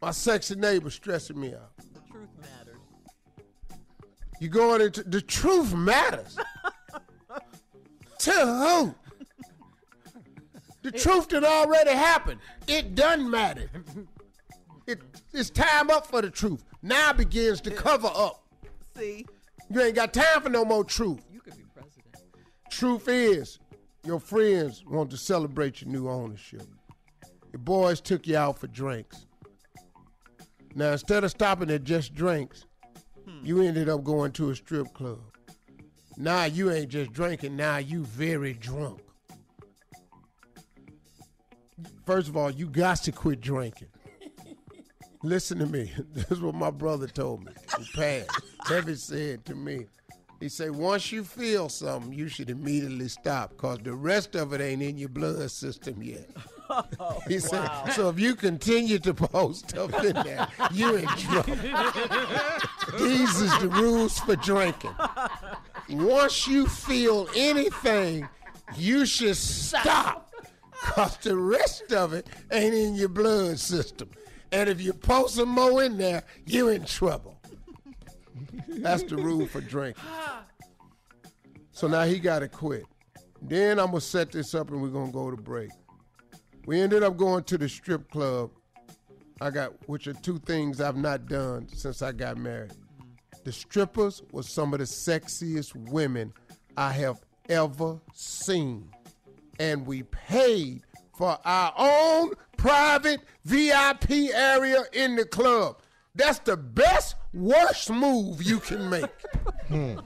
my sexy neighbor stressing me out. The truth matters. You going into the truth matters. to who? The truth that already happened. It doesn't matter. It, it's time up for the truth. Now begins to cover up. See, You ain't got time for no more truth. you could be president. Truth is, your friends want to celebrate your new ownership. Your boys took you out for drinks. Now, instead of stopping at just drinks, hmm. you ended up going to a strip club. Now you ain't just drinking, now you very drunk. First of all, you got to quit drinking. Listen to me. This is what my brother told me. He passed. Heavy said to me. He said, once you feel something, you should immediately stop because the rest of it ain't in your blood system yet. He said, so if you continue to post stuff in there, you in trouble. These is the rules for drinking. Once you feel anything, you should stop because the rest of it ain't in your blood system. And if you post some more in there, you're in trouble. That's the rule for drinking. So now he got to quit. Then I'm going to set this up and we're going to go to break. We ended up going to the strip club. I got, which are two things I've not done since I got married. The strippers were some of the sexiest women I have ever seen. And we paid for our own private VIP area in the club. That's the best, worst move you can make. Hmm.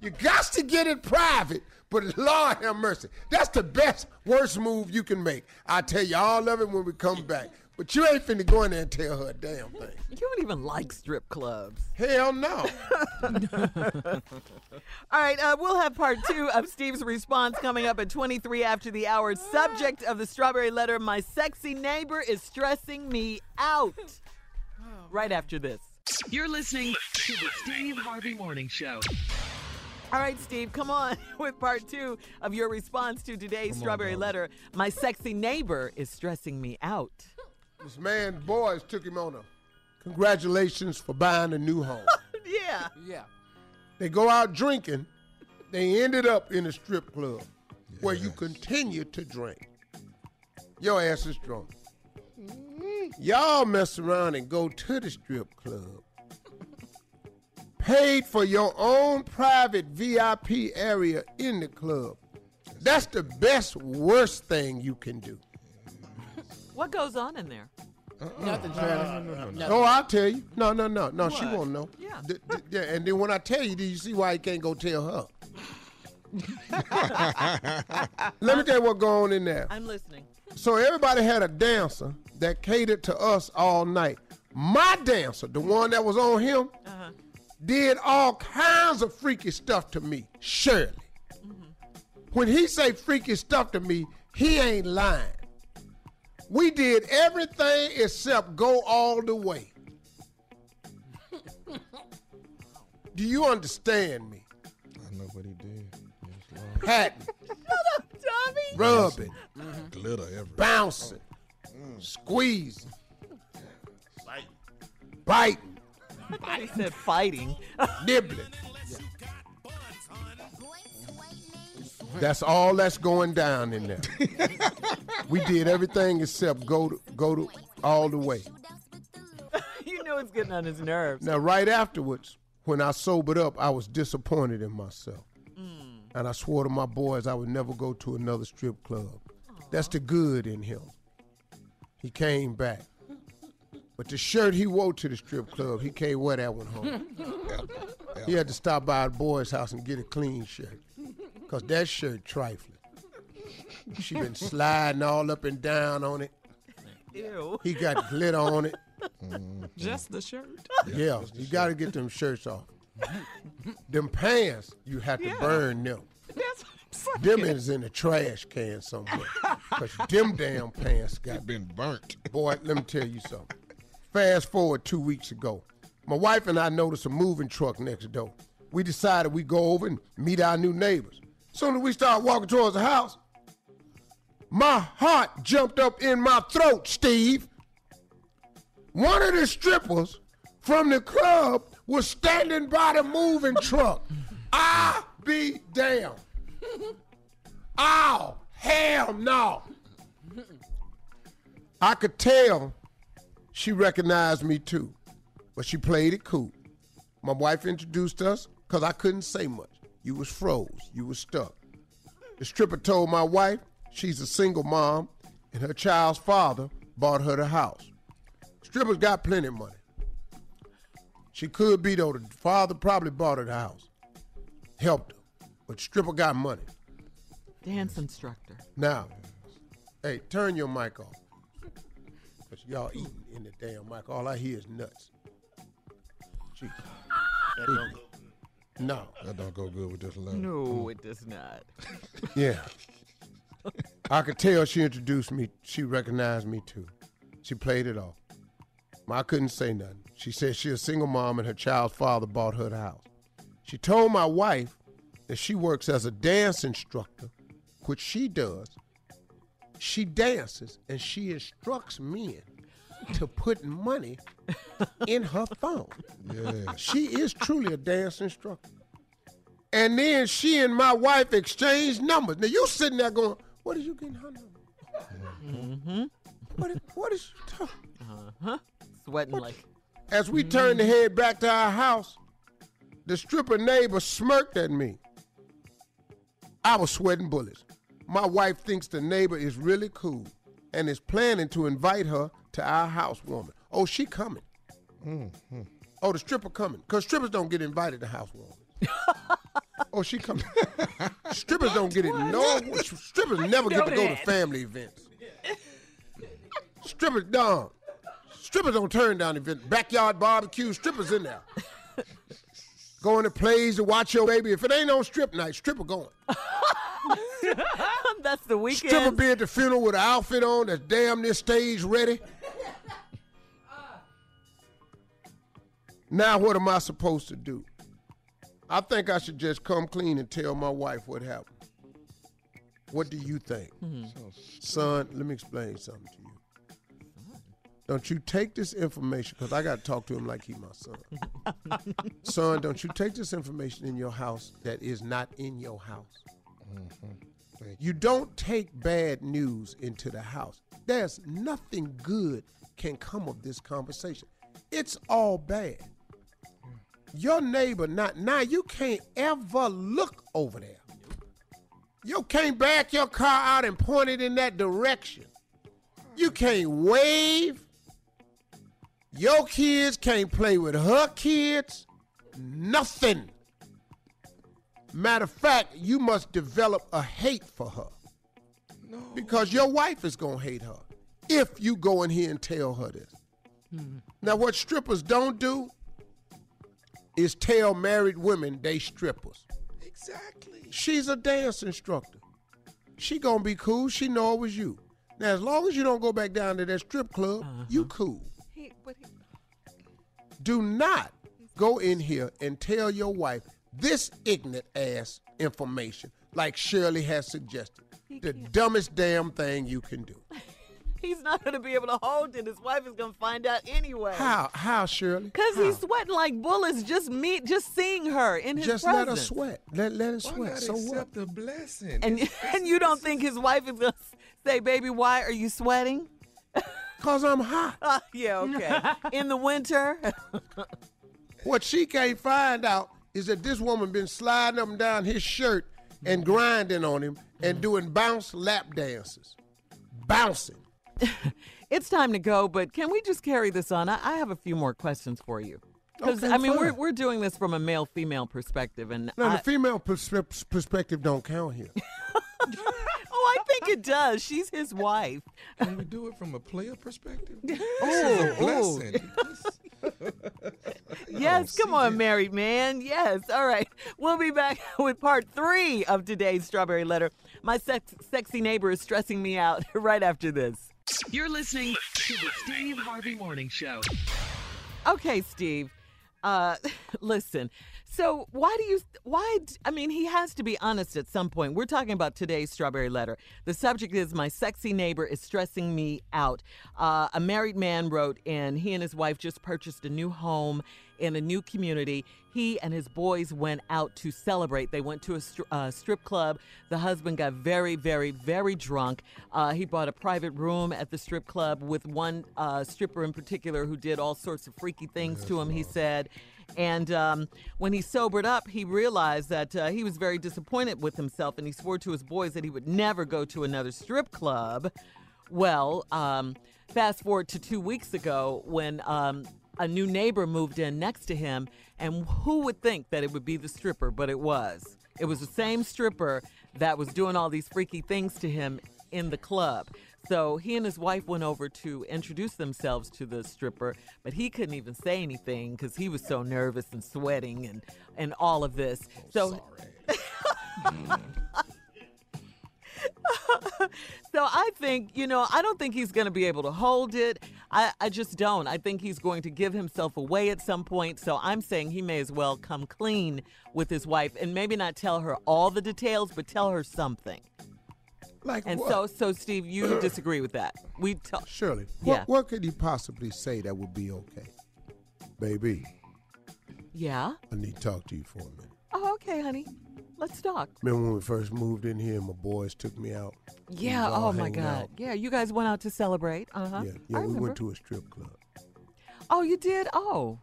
You got to get it private, but Lord have mercy. That's the best, worst move you can make. I'll tell you all of it when we come back. But you ain't finna go in there and tell her a damn thing. You don't even like strip clubs. Hell no. All right, uh, we'll have part two of Steve's response coming up at 23 after the hour. Subject of the strawberry letter My sexy neighbor is stressing me out. Right after this. You're listening to the Steve Harvey Morning Show. All right, Steve, come on with part two of your response to today's strawberry letter. My sexy neighbor is stressing me out. This man's boys took him on a congratulations for buying a new home. yeah. Yeah. They go out drinking. They ended up in a strip club where you continue to drink. Your ass is drunk. Mm-hmm. Y'all mess around and go to the strip club. paid for your own private VIP area in the club. That's the best, worst thing you can do. What goes on in there? Nothing, Shirley. Oh, I'll tell you. No, no, no, no. She won't know. Yeah. Th- th- yeah, and then when I tell you, do you see why you can't go tell her? Let me tell you what go on in there. I'm listening. So everybody had a dancer that catered to us all night. My dancer, the one that was on him, Uh-huh. did all kinds of freaky stuff to me. Shirley. When he say freaky stuff to me, he ain't lying. We did everything except go all the way. Do you understand me? I know what he did. Yes, Lord. Patting, Tommy. rubbing, Glitter everywhere. bouncing, mm. squeezing, Like, biting, I he said fighting. nibbling. That's all that's going down in there. we did everything except go to, go to all the way. you know it's getting on his nerves. Now, right afterwards, when I sobered up, I was disappointed in myself. Mm. And I swore to my boys I would never go to another strip club. That's the good in him. He came back. But the shirt he wore to the strip club, he can't wear that one home. He had to stop by the boy's house and get a clean shirt. Because that shirt trifling. She been sliding all up and down on it. Ew. He got glitter on it. Just the shirt. Yeah, you got to get them shirts off. them pants, you have to Yeah. burn them. That's what I'm saying. Them is in the trash can somewhere. Because them damn pants got Been burnt. Boy, let me tell you something. Fast forward two weeks ago. My wife and I noticed a moving truck next door. We decided we'd go over and meet our new neighbors. Soon as we started walking towards the house, my heart jumped up in my throat, Steve. One of the strippers from the club was standing by the moving truck. I be damn. Oh, hell no. I could tell she recognized me too, but she played it cool. My wife introduced us because I couldn't say much. You was froze. You was stuck. The stripper told my wife she's a single mom and her child's father bought her the house. Strippers got plenty of money. She could be though. The father probably bought her the house, helped her, but stripper got money. Dance instructor. Now, hey, turn your mic off. Cause y'all eating in the damn mic. All I hear is nuts. Jeez. That don't go. No. That don't go good with this level. No, it does not. Yeah. I could tell she introduced me. She recognized me too. She played it off. I couldn't say nothing. She said she a single mom and her child's father bought her the house. She told my wife that she works as a dance instructor, which she does. She dances and she instructs men to put money in her phone. Yeah. She is truly a dance instructor. And then she and my wife exchanged numbers. Now you sitting there going, "What is you getting her number? Mm-hmm. What is, what is you talking?" Uh-huh. Sweating like. As we turned to head back to our house, the stripper neighbor smirked at me. I was sweating bullets. My wife thinks the neighbor is really cool and is planning to invite her to our housewarming. Oh, she coming. Mm-hmm. Oh, the stripper coming. Because strippers don't get invited to housewarming. oh, she coming. strippers don't get it. No, strippers never get to go to family events. Strippers, no. Strippers don't turn down events. Backyard barbecue, strippers in there. Going to plays to watch your baby. If it ain't on strip night, stripper going. That's the weekend. Stripper be at the funeral with an outfit on that's damn near stage ready. Now what am I supposed to do? I think I should just come clean and tell my wife what happened. What do you think? Mm-hmm. Son, let me explain something to you. Don't you take this information, because I got to talk to him like he my son. son, don't you take this information in your house that is not in your house. Mm-hmm. You don't take bad news into the house. There's nothing good can come of this conversation. It's all bad. Your neighbor not now you can't ever look over there. You can't back your car out and point it in that direction. You can't wave. Your kids can't play with her kids. Nothing. Matter of fact, you must develop a hate for her. Because your wife is going to hate her if you go in here and tell her this. Hmm. Now, what strippers don't do is tell married women they strippers. Exactly. She's a dance instructor. She gonna be cool. She know it was you. Now, as long as you don't go back down to that strip club, you uh-huh. cool. He, but he, Do not go in here and tell your wife this ignorant ass information like Shirley has suggested. The dumbest damn thing you can do. he's not going to be able to hold it. His wife is going to find out anyway. How? How, Shirley? Because he's sweating like bullets just me, just seeing her in his Just presence. let her sweat. Let, let her Why sweat. not So what? accept the blessing? And and you don't think his wife is going to say, "Baby, why are you sweating?" Cause I'm hot. Uh, yeah, okay. in the winter. What she can't find out is that this woman been sliding up and down his shirt and grinding on him and mm. doing bounce lap dances. Bouncing. it's time to go, but can we just carry this on? I, I have a few more questions for you. Because Okay, I mean, we're we're doing this from a male female perspective, and Now, I, the female pers- perspective don't count here. oh, I think it does. She's his wife. Can we do it from a player perspective? This Oh, is a oh. blessing. Yes, oh, come on, married man. Yes. All right. We'll be back with part three of today's Strawberry Letter. My sex- sexy neighbor is stressing me out right after this. You're listening to the Steve Harvey Morning Show. Okay, Steve. Uh, listen. So why do you? Why? I mean, he has to be honest at some point. We're talking about today's strawberry letter. The subject is my sexy neighbor is stressing me out. Uh, a married man wrote in. He and his wife just purchased a new home in a new community. He and his boys went out to celebrate. They went to a stri- uh, strip club. The husband got very, very, very drunk. Uh, he bought a private room at the strip club with one uh, stripper in particular who did all sorts of freaky things to him, he said. And um, when he sobered up, he realized that uh, he was very disappointed with himself and he swore to his boys that he would never go to another strip club. Well, um, fast forward to two weeks ago when um, a new neighbor moved in next to him, and who would think that it would be the stripper? But it was. It was the same stripper that was doing all these freaky things to him in the club. So he and his wife went over to introduce themselves to the stripper, but he couldn't even say anything because he was so nervous and sweating and, and all of this. Oh, so mm. so I think, you know, I don't think he's going to be able to hold it. I, I just don't. I think he's going to give himself away at some point. So I'm saying he may as well come clean with his wife and maybe not tell her all the details, but tell her something. Like And what? so, so Steve, you disagree with that? We tell Shirley, Yeah. what, what could he possibly say that would be okay? Baby, Yeah. I need to talk to you for a minute. Oh, okay, honey. Let's talk. Remember when we first moved in here and my boys took me out? Yeah. Oh my God. out. Yeah. You guys went out to celebrate. Uh huh. Yeah, I yeah we remember. went to a strip club. Oh, you did. Oh,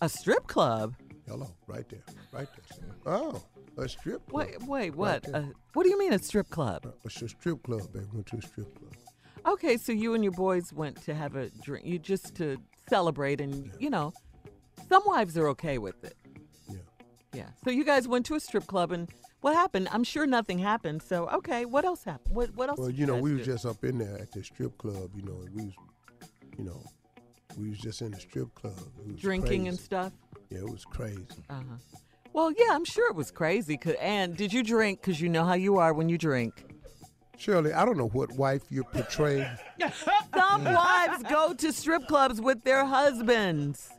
a strip club. Hello, right there, right there. Oh, a strip club. Wait, wait. What? there. uh, what do you mean a strip club? It's a strip club, baby. Went to a strip club. Okay, so you and your boys went to have a drink. You just to celebrate, and you know, some wives are okay with it. Yeah. Yeah. So you guys went to a strip club, and what happened? I'm sure nothing happened. So okay, what else happened? What What else? Well, did you know, guys we was just up in there at the strip club, you know, and we was, you know, we was just in the strip club. It was drinking and stuff. Yeah, it was crazy. Uh huh. Well, yeah, I'm sure it was crazy. and did you drink? Because you know how you are when you drink. Shirley, I don't know what wife you're portraying. Some wives go to strip clubs with their husbands.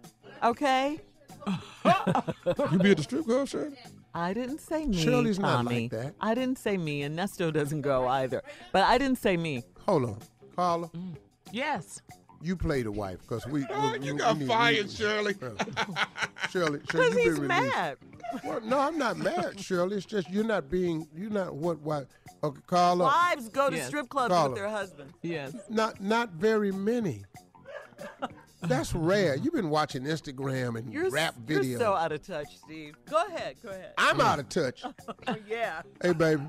Okay. You be at the strip club, Shirley? I didn't say me, Shirley's not Tommy. like that. I didn't say me, and Nesto doesn't go either. But I didn't say me. Hold on, Carla. Mm. Yes. You play the wife, because we, Oh, we- you we- got we fired, we- Shirley. Shirley, Shirley, Because you he's been released. mad. Well, no, I'm not mad, Shirley. It's just you're not being, you're not what what. Okay, Carla. Wives go to Yes. strip clubs Carla. with their husbands. Yes. Not, not very many. That's rare. You've been watching Instagram and You're, rap videos. you're so out of touch, Steve. Go ahead. Go ahead. I'm out of touch. yeah. Hey, baby.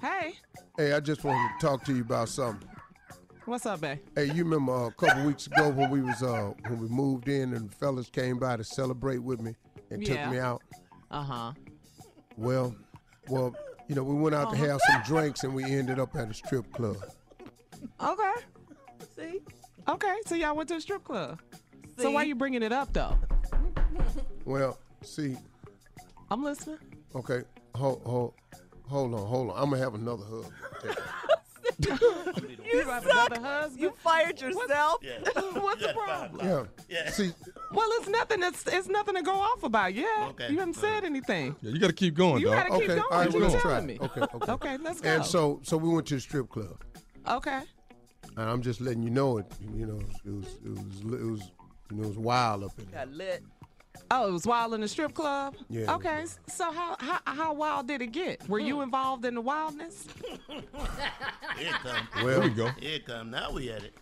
Hey, Hey, I just wanted to talk to you about something. what's up, babe? Hey, you remember uh, a couple weeks ago when we was uh when we moved in and the fellas came by to celebrate with me and Yeah. took me out. Uh huh. Well, well, you know, we went out to have some drinks and we ended up at a strip club. Okay. See? Okay, so y'all went to a strip club. So See? why you bringing it up though? Well, see, I'm listening. okay, hold, hold, hold on, hold on. I'm gonna have another hug. You, have another husband. You fired yourself. What's the problem? Yeah. Yeah. See, Well, it's nothing. It's, it's nothing to go off about. Yeah. Okay. You haven't said anything. Yeah, you got to keep going, You dog. gotta keep okay, going. all right, you well, were let's try. it. me. Okay, okay. Okay, let's go. And so, so we went to the strip club, Okay. And I'm just letting you know it. You know, it was, it was, it was, you know, it was wild up in there. Got lit. Oh, it was wild in the strip club. Yeah. Okay. So how how how wild did it get? Were you involved in the wildness? Here it come. Well, we go. Here it come. Now we at it.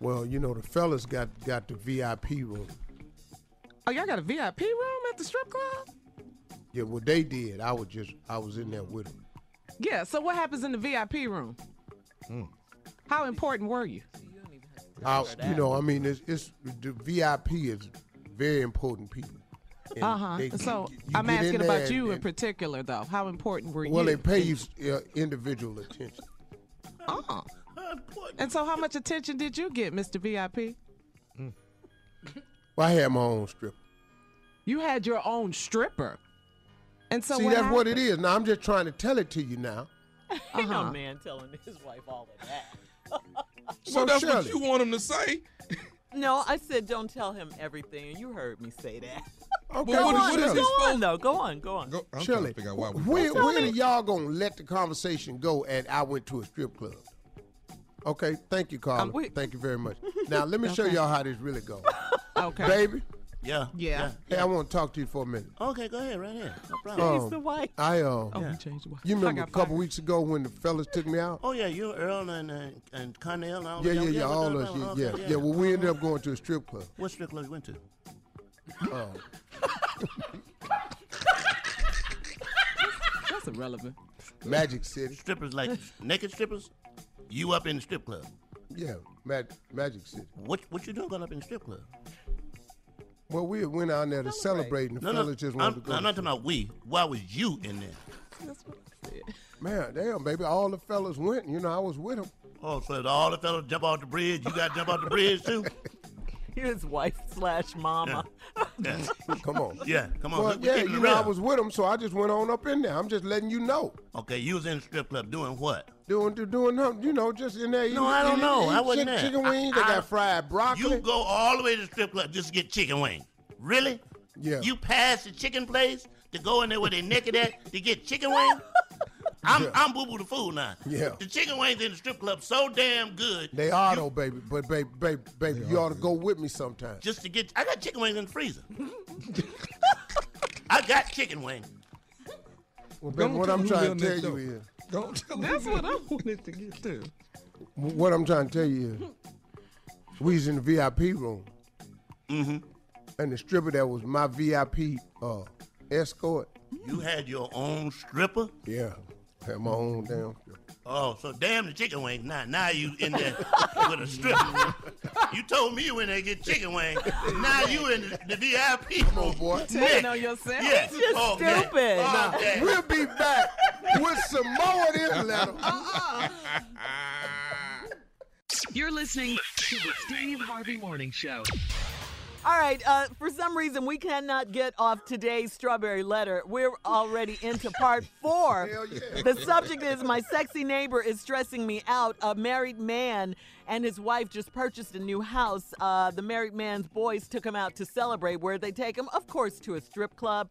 Well, you know, the fellas got got the VIP room. Oh, y'all got a VIP room at the strip club? Yeah, what they did, I was just, I was in there with them. Yeah. So what happens in the VIP room? Hmm. How important were you? I, you know, I mean, it's, it's the VIP is very important people. Uh huh. So you I'm asking there about and- you in particular, though. How important were Well, you? Well, they pay you uh, individual attention. Oh. And so, how much attention did you get, Mr. VIP? Well, I had my own stripper. You had your own stripper. And so, See, what that's what it is. Now I'm just trying to tell it to you now. Ain't no Uh-huh. man telling his wife all of that. So well, that's what you want him to say. No, I said don't tell him everything, you heard me say that. Okay, But what- on, what is go he on, supposed- though. Go on, go on. I'm trying Shirley, to figure out why we when, when are y'all gonna let the conversation go? And I went to a strip club. Okay, thank you, Carla. Um, we- thank you very much. Now let me show y'all how this really goes, Okay. baby. Yeah. Yeah. Hey, I want to talk to you for a minute. Okay, go ahead, right here. No problem. Um, the wife. I uh, Oh, you changed the wife. you remember a couple fired. weeks ago when the fellas took me out? Oh yeah, you Earl and uh, and Connell and all yeah, of yeah, yeah, all done us, yeah, yeah, yeah. Well, we ended up going to a strip club. What strip club you went to? Uh, That's irrelevant. Magic City. Strippers like naked strippers. You up in the strip club? Yeah, Mag- Magic City. What what you doing going up in the strip club? Well, we went out there to celebrate, and the No, no, fellas just wanted I'm, to go. I'm not talking about we. Why was you in there? That's what I said. Man, damn, baby, all the fellas went. You know, I was with them. Oh, so all the fellas jump off the bridge. You got to jump off the bridge too. His wife slash mama. Yeah. Come on. Yeah, come on. Well, look, we yeah, you know, I was with them, so I just went on up in there. I'm just letting you know. Okay, you was in the strip club doing what? Doing, do- doing, them, you know, just in there. eating- No, I don't eating- know. eating I wasn't chick- there. Chicken I- wings. they I- got fried broccoli. You go all the way to the strip club just to get chicken wings. Really? Yeah. You pass the chicken place to go in there where they naked at to get chicken wings? I'm Yeah. I'm Boo Boo the fool now. Yeah. The chicken wings in the strip club so damn good. They are though, baby. But baby, baby, baby, you ought to go with me sometime. Just to get, I got chicken wings in the freezer. I got chicken wings. Well, baby, what I'm trying to tell you door. is, Don't tell him. That's what I wanted to get to. what I'm trying to tell you is, we was in the VIP room, Mm-hmm. and the stripper that was my VIP uh, escort. You had your own stripper? Yeah, had my own damn stripper. Oh, so damn the chicken wings. Now, now you in there with a stripper. You told me you went there get chicken wings. Now you in the, the VIP room. Oh boy. Telling on yourself. Yeah. He's just oh, Okay. stupid. Oh, okay. We'll be back with some more of this letter. Uh-uh. You're listening to the Steve Harvey Morning Show. All right. Uh, for some reason, we cannot get off today's strawberry letter. We're already into part four. Yeah. The subject is My sexy neighbor is stressing me out. A married man and his wife just purchased a new house. Uh, the married man's boys took him out to celebrate. Where they take him, of course, to a strip club.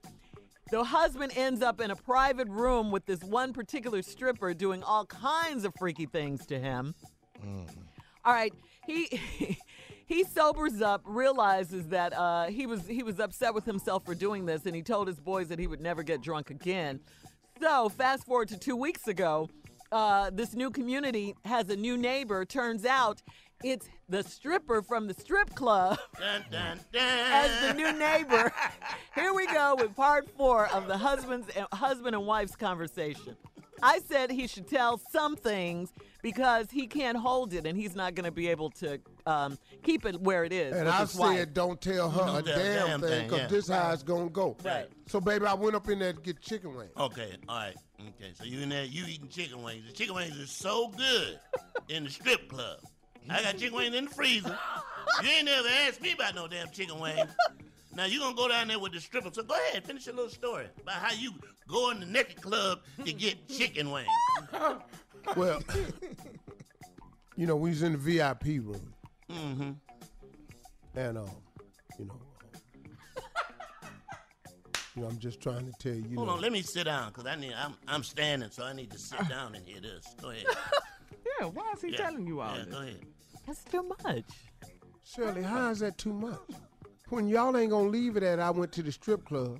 The husband ends up in a private room with this one particular stripper doing all kinds of freaky things to him. All right, he he sobers up, realizes that uh, he was he was upset with himself for doing this, and he told his boys that he would never get drunk again. So fast forward to two weeks ago, uh, this new community has a new neighbor. Turns out It's the stripper from the strip club Dun, dun, dun. as the new neighbor. Here we go with part four of the husband's husband and wife's conversation. I said he should tell some things because he can't hold it and he's not going to be able to um, keep it where it is. And I said, wife. don't tell her No a damn- damn, damn thing, thing, because yeah. this how it's going to go. Right. So, baby, I went up in there to get chicken wings. Okay, all right. Okay, so you in there, you eating chicken wings. The chicken wings is so good in the strip club. I got chicken wings in the freezer. You ain't never asked me about no damn chicken wings. Now you gonna go down there with the stripper. So go ahead, finish your little story about how you go in the naked club to get chicken wings. Well, you know, we was in the VIP room, Mm-hmm. and, um, you know, you know, I'm just trying to tell you. you Hold know, on, let me sit down, cause I need I'm I'm standing, so I need to sit down and hear this. Go ahead. Yeah, why is he Yeah, telling you all yeah, this? go ahead. That's too much. Shirley, how is that too much? When y'all ain't gonna leave it at I went to the strip club.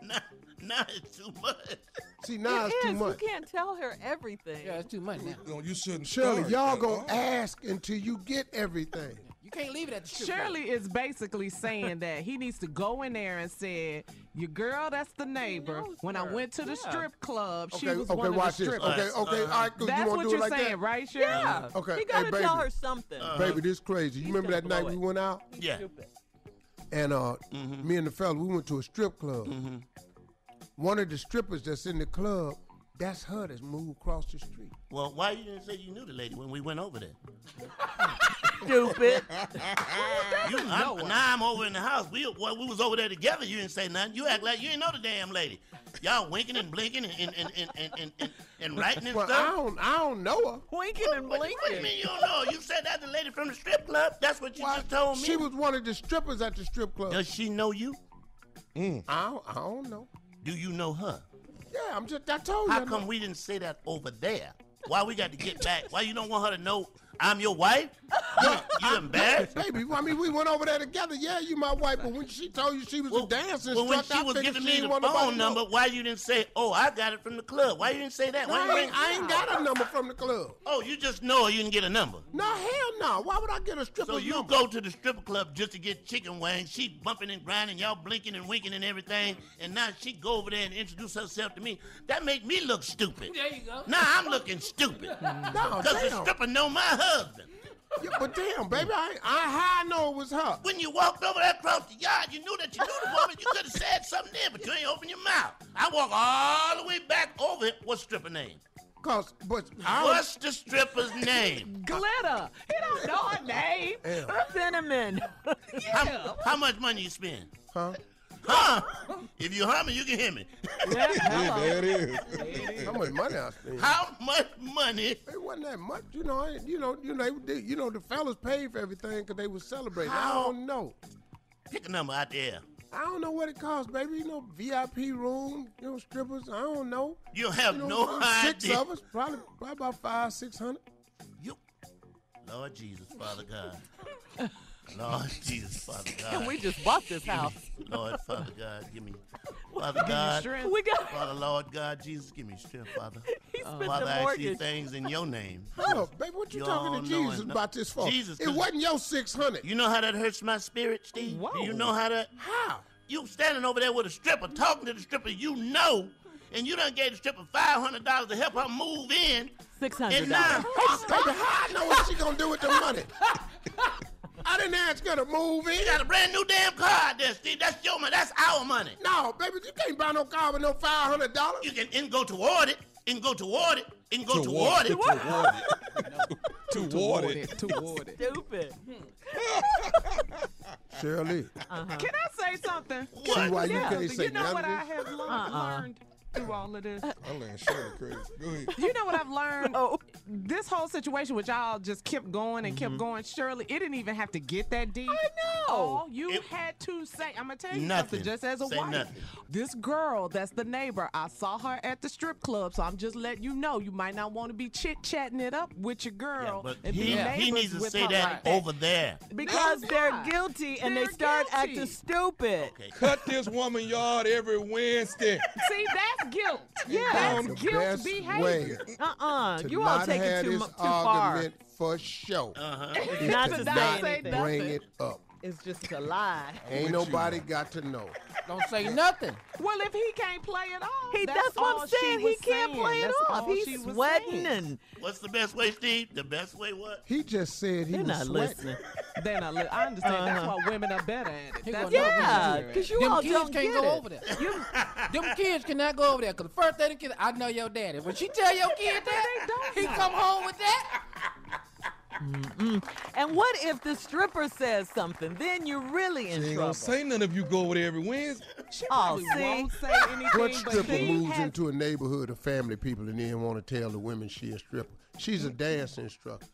Now, now it's too much. See, now It it's too much. You can't tell her everything. Yeah, it's too much now. No, you shouldn't. Shirley, start y'all gonna all. ask until you get everything. You can't leave it at the strip club. Shirley is basically saying that he needs to go in there and say, "Your girl, that's the neighbor. When I went to the Yeah. strip club, she Okay, was okay, one of watch the this. strippers." Okay, okay, all right, good. That's you wanna what do you're like saying, that? right, Shirley? Yeah. Okay, You gotta hey, baby. tell her something. Baby, this crazy. You remember that night blow we went out? Yeah. And uh, Mm-hmm. me and the fella, we went to a strip club. One of the strippers that's in the club, that's her that's moved across the street. Well, why you didn't say you knew the lady when we went over there? Stupid. You, I'm, now I'm over in the house. We well, we was over there together. You didn't say nothing. You act like you didn't know the damn lady. Y'all winking and blinking and and and and and, and, and, and writing and Well, I don't, I don't know her. Winking and What, blinking. what do you mean you don't know? You said that the lady from the strip club. That's what you just told me. She was one of the strippers at the strip club. Does she know you? I don't, I don't know. Do you know her? Yeah, I'm just. I told you. How I come know. we didn't say that over there? Why we got to get back? Why you don't want her to know I'm your wife? You, you embarrassed? Baby, I mean, we went over there together. Yeah, you my wife, but when she told you she was a dancing Well, when she I was figured giving me the phone to know. number, why you didn't say, "Oh, I got it from the club"? Why you didn't say that? No, Why you I, ain't, I ain't got a number from the club. Oh, you just know. You didn't get a number. No, hell no. Why would I get a stripper So you number? go to the stripper club just to get chicken wings. She bumping and grinding, y'all blinking and winking and everything, and now she go over there and introduce herself to me. That make me look stupid. There you go. Now I'm looking stupid No, because the damn. stripper know my husband. Yeah, but damn, baby, I, I how I know it was her. When you walked over there across the yard, you knew that you knew the woman. You could have said something then, but you ain't open your mouth. I walk all the way back over it. What's stripper name? Cause, but I What's the stripper's name? Glitter. He don't know her name. Damn. Cinnamon. How, how much money you spend? Huh? Huh? If you humming, you can hear me. Yeah, Yeah, there it is. How much money I spent? How much money? It wasn't that much, you know. I- You know, you know, they, you know, the fellas paid for everything because they was celebrating. I don't know. Pick a number out there. I don't know what it costs, baby. You know, VIP room, you know, strippers. I don't know. You have You know, no six idea. of us, probably, probably about five, six hundred. You, Lord Jesus, Father God. Lord Jesus, Father God. And we just bought this house. Lord, Father God, give me, Father God, strength. We got Father, Lord God, Jesus, give me strength, Father. he spent Father, the I ask these mortgage. things in your name. Oh, baby, what you You talking to Jesus it. No, about this for? Jesus, it wasn't your six hundred. You know how that hurts my spirit, Steve? Do you know how that? How? You standing over there with a stripper, talking to the stripper you know, and you done gave the stripper five hundred dollars to help her move in, Six and hundred now dollars. Baby, how I know what she gonna do with the money? I didn't ask her to move in. you got a brand new damn car out there, Steve. That's your money. That's our money. No, baby, you can't buy no car with no five hundred dollars. You can and go toward it, and go toward it, and go Toward- toward it. Toward it. Toward it. Toward it. Stupid. Shirley, uh-huh. Can I say something? see why you Yeah. can't say You know none what I have learned, Uh-uh. learned through all of this? I learned Shirley crazy. Go ahead. You know what I've learned? Oh. This whole situation, which y'all just kept going and kept mm-hmm. going, Shirley, it didn't even have to get that deep. I know. All you It- had to say, I'm gonna tell you Nothing. something, just as a Say wife. nothing. This girl, that's the neighbor. I saw her at the strip club, so I'm just letting you know. You might not want to be chit chatting it up with your girl Yeah, but and he, be he neighbors needs to with say her that like over there. Because No, they're yeah. guilty and They're they start guilty. acting stupid. Okay. Cut this woman yard every Wednesday. See, that's guilt. Yeah. that's the guilt best behavior. way Uh-uh. to You all not take it too, this too far. argument for sure. Uh-huh. Not to to say anything. bring it up. It's just a lie. Ain't nobody got to know. Don't say nothing. Well, if he can't play it off, He, that's, that's, what all I'm saying. He can't saying. play it That's off. all He's was sweating saying. and What's the best way, Steve? The best way what? He just said he they're was not sweating. listening. They're not li- I understand. Uh-huh. That's why women are better at it. That's gonna know what we Yeah, because you them all kids don't can't get go it. over there. You, them kids cannot go over there because the first thing the kids, I know your daddy. When she tell your kid that, he come home with that. Mm-mm. And what if the stripper says something? Then you're really in She ain't trouble. gonna say nothing if you go over there every Wednesday. She Oh, probably see? won't say anything, What stripper she moves has into a neighborhood of family people and then want to tell the women she a stripper? She's a dance instructor.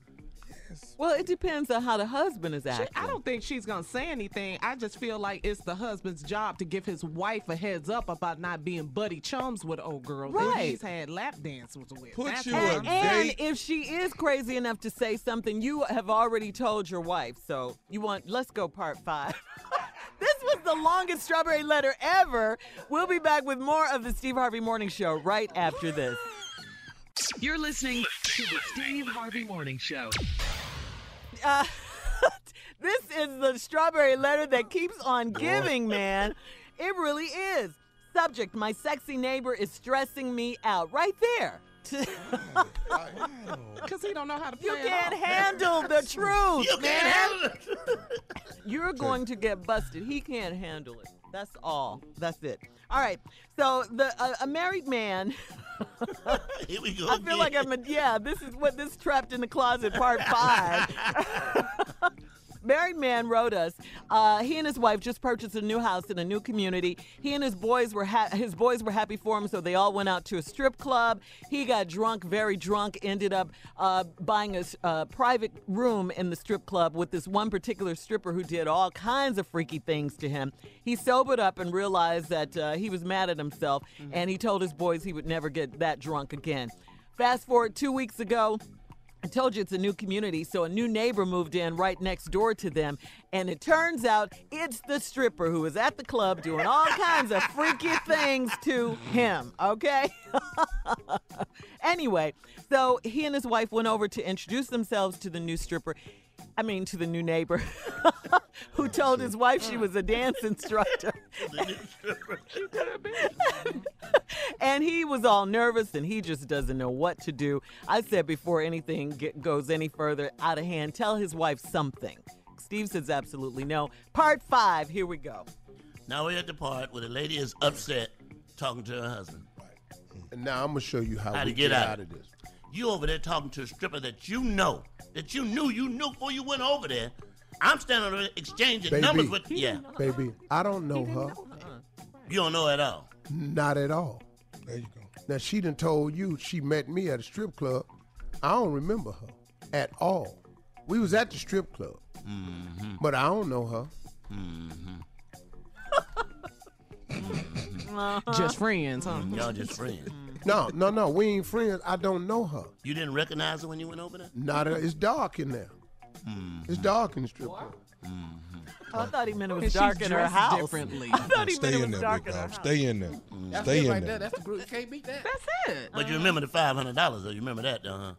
Well, it depends on how the husband is She, acting. I don't think she's gonna say anything. I just feel like it's the husband's job to give his wife a heads up about not being buddy chums with old girls that Right. he's had lap dances with. Put That's you all a I'm and, and if she is crazy enough to say something, you have already told your wife. So you want, let's go part five. this was the longest strawberry letter ever. We'll be back with more of the Steve Harvey Morning Show right after this. You're listening to the Steve Harvey Morning Show. Uh, this is the strawberry letter that keeps on giving, man. It really is. Subject My sexy neighbor is stressing me out. Right there. Because he don't know how to play You can't off. handle the truth, You man. can't handle it. You're going to get busted. He can't handle it. That's all. That's it. All right. So the uh, a married man. Here we go. I feel like I'm a yeah. This is what this trapped in the closet part five. Married man wrote us. Uh, he and his wife just purchased a new house in a new community. He and his boys were ha- his boys were happy for him, so they all went out to a strip club. He got drunk, very drunk. Ended up uh, buying a uh, private room in the strip club with this one particular stripper who did all kinds of freaky things to him. He sobered up and realized that uh, he was mad at himself, and he told his boys he would never get that drunk again. Fast forward two weeks ago. I told you it's a new community, so a new neighbor moved in right next door to them. And it turns out it's the stripper who was at the club doing all kinds of freaky things to him, okay? anyway, so he and his wife went over to introduce themselves to the new stripper. I mean, to the new neighbor who told his wife she was a dance instructor. and he was all nervous and he just doesn't know what to do. I said before anything get, goes any further out of hand, tell his wife something. Steve says absolutely no. Part five, here we go. Now we're at the part where the lady is upset talking to her husband. And now I'm gonna show you how, How we to get out. out of this. You over there talking to a stripper that you know, that you knew you knew before you went over there. I'm standing over there exchanging Baby, numbers with yeah. baby, I don't know her. You don't know at all. Not at all. There you go. Now she done told you she met me at a strip club. I don't remember her at all. We was at the strip club, Mm-hmm. but I don't know her. Mm-hmm. Mm-hmm. Just friends, huh? Mm, y'all just friends. No, no, no. We ain't friends. I don't know her. You didn't recognize her when you went over there? Not a, it's dark in there. Mm-hmm. It's dark in the strip club. Oh, I thought he meant it was dark in her house. differently. I thought he Stay meant it was dark in her house. Stay in there. That's Stay it in right there. there. That's the group. You can't beat that. That's it. But you remember the five hundred dollars though. You remember that though, huh?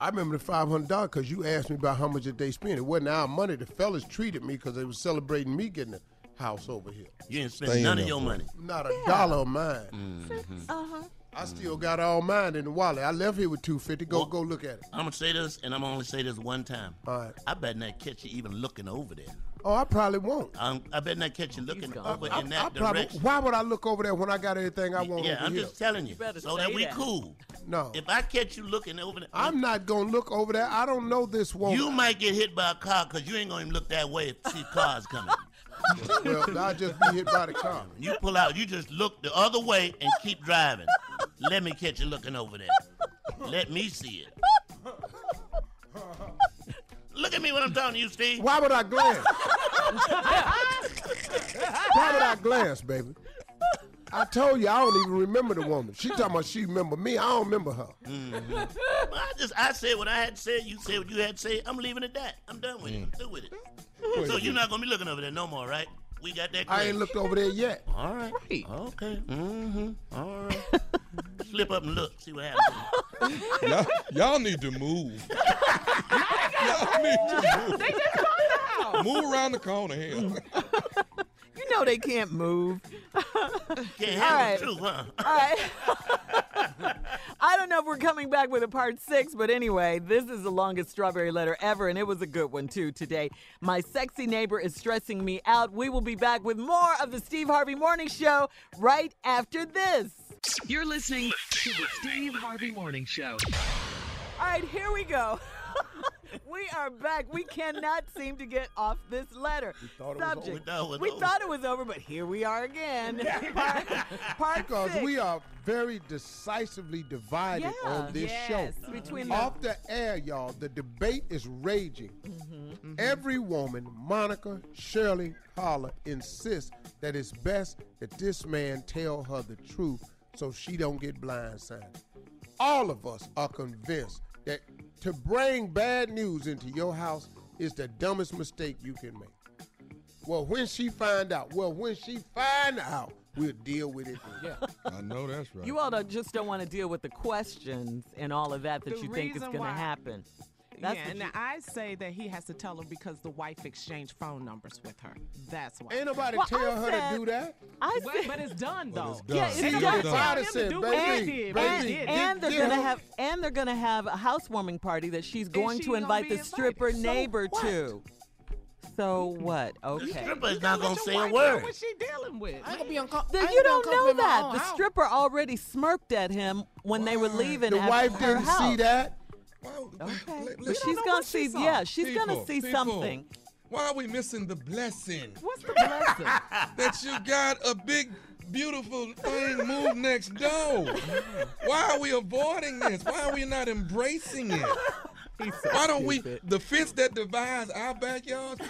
I remember the five hundred dollars because you asked me about how much did they spend. It wasn't our money. The fellas treated me because they was celebrating me getting a house over here. You didn't spend Stay none of your money. Not a dollar of mine. Mm-hmm. Uh-huh. I still got all mine in the wallet. I left here with two fifty. Go Well- go look at it. I'm gonna say this, and I'm gonna only say this one time. All right. I bet not catch you even looking over there. Oh, I probably won't. Um, I bet not catch you looking over I, in I that probably, direction. why would I look over there when I got everything I want yeah, over I'm here? just telling you, better so that we that. cool. no, If I catch you looking over there, I'm not gonna look over there. I don't know this woman. you might get hit by a car because you ain't gonna even look that way if see cars coming. well, I'll just be hit by the car. When you pull out, you just look the other way and keep driving. Let me catch you looking over there. Let me see it. Look at me when I'm talking to you, Steve. Why would I glance? Why would I glance, baby? I told you I don't even remember the woman. She talking about she remember me. I don't remember her. Mhm. Well, I just I said what I had to say. You said what you had to say. I'm leaving it at that. I'm done with it. I'm through with it. So you're not gonna be looking over there no more, right? We got that. I ain't looked over there yet. All right. Okay. Mm-hmm. All right. Slip up and look. See what happens. y'all, y'all need to move. I need to move. They just found out. Move around the corner here. You know they can't move. Can't All handle right. the truth, huh? All right. I don't know if we're coming back with a part six, but anyway, this is the longest strawberry letter ever, and it was a good one too today. My sexy neighbor is stressing me out. We will be back with more of the Steve Harvey Morning Show right after this. You're listening to the Steve Harvey Morning Show. All right, here we go. we are back. We cannot seem to get off this letter. thought it was Subject. over. We thought it was We over. thought it was over, but here we are again. part, part Because six. we are very decisively divided Yeah. on this Yes, show. between Off the air, y'all, the debate is raging. Mm-hmm. Every woman, Monica, Shirley, Carla, insists that it's best that this man tell her the truth so she don't get blindsided. All of us are convinced that to bring bad news into your house is the dumbest mistake you can make. Well, when she find out, well, when she find out, we'll deal with it. then. I know that's right. You all don't, just don't want to deal with the questions and all of that that The you think is going to happen. That's yeah, and you- I say that he has to tell her because the wife exchanged phone numbers with her. That's why. Ain't nobody Well, tell I her said- to do that. I But, said, but it's done But though. it's done. Yeah, it's See, done. it's done. I'd to do baby, what he baby, did, and, did. and they're gonna her- have and they're gonna have a housewarming party that she's going she to invite the invited. stripper So neighbor what? to. So what? Okay. The Okay. stripper is not gonna say a word. What she dealing with? I ain't gonna be uncom- The- I you don't be know uncomfortable in my that. The house. stripper already smirked at him when they were leaving. The at wife didn't see that. Why, Okay. li- But she's gonna what she see. saw. Yeah, she's people, gonna see people, something. Why are we missing the blessing What's the blessing? that you got a big, beautiful thing move next door? Why are we avoiding this? Why are we not embracing it? Why don't we the fence that divides our backyards?